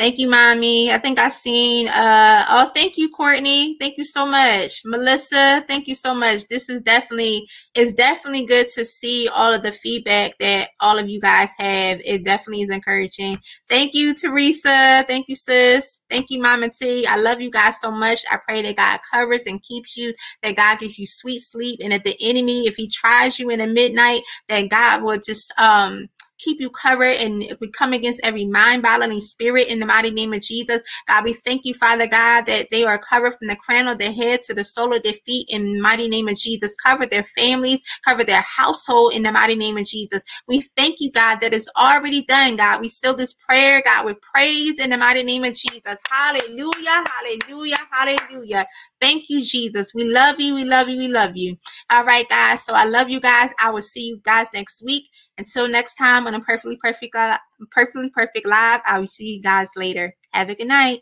Thank you, mommy. I think I seen uh oh thank you, Courtney. Thank you so much. Melissa, thank you so much. This is definitely it's definitely good to see all of the feedback that all of you guys have. It definitely is encouraging. Thank you, Teresa. Thank you, sis. Thank you, Mama T. I love you guys so much. I pray that God covers and keeps you, that God gives you sweet sleep, and that the enemy, if he tries you in the midnight, that God will just um keep you covered and we come against every mind boggling spirit in the mighty name of Jesus. God, we thank you, Father God, that they are covered from the crown of their head to the sole of their feet in the mighty name of Jesus. Cover their families, cover their household in the mighty name of Jesus. We thank you, God, that it's already done, God. We seal this prayer, God, with praise in the mighty name of Jesus. Hallelujah, hallelujah, hallelujah. Thank you, Jesus. We love you. We love you. We love you. All right, guys. So I love you guys. I will see you guys next week. Until next time on a perfectly perfect, perfectly perfect live. I will see you guys later. Have a good night.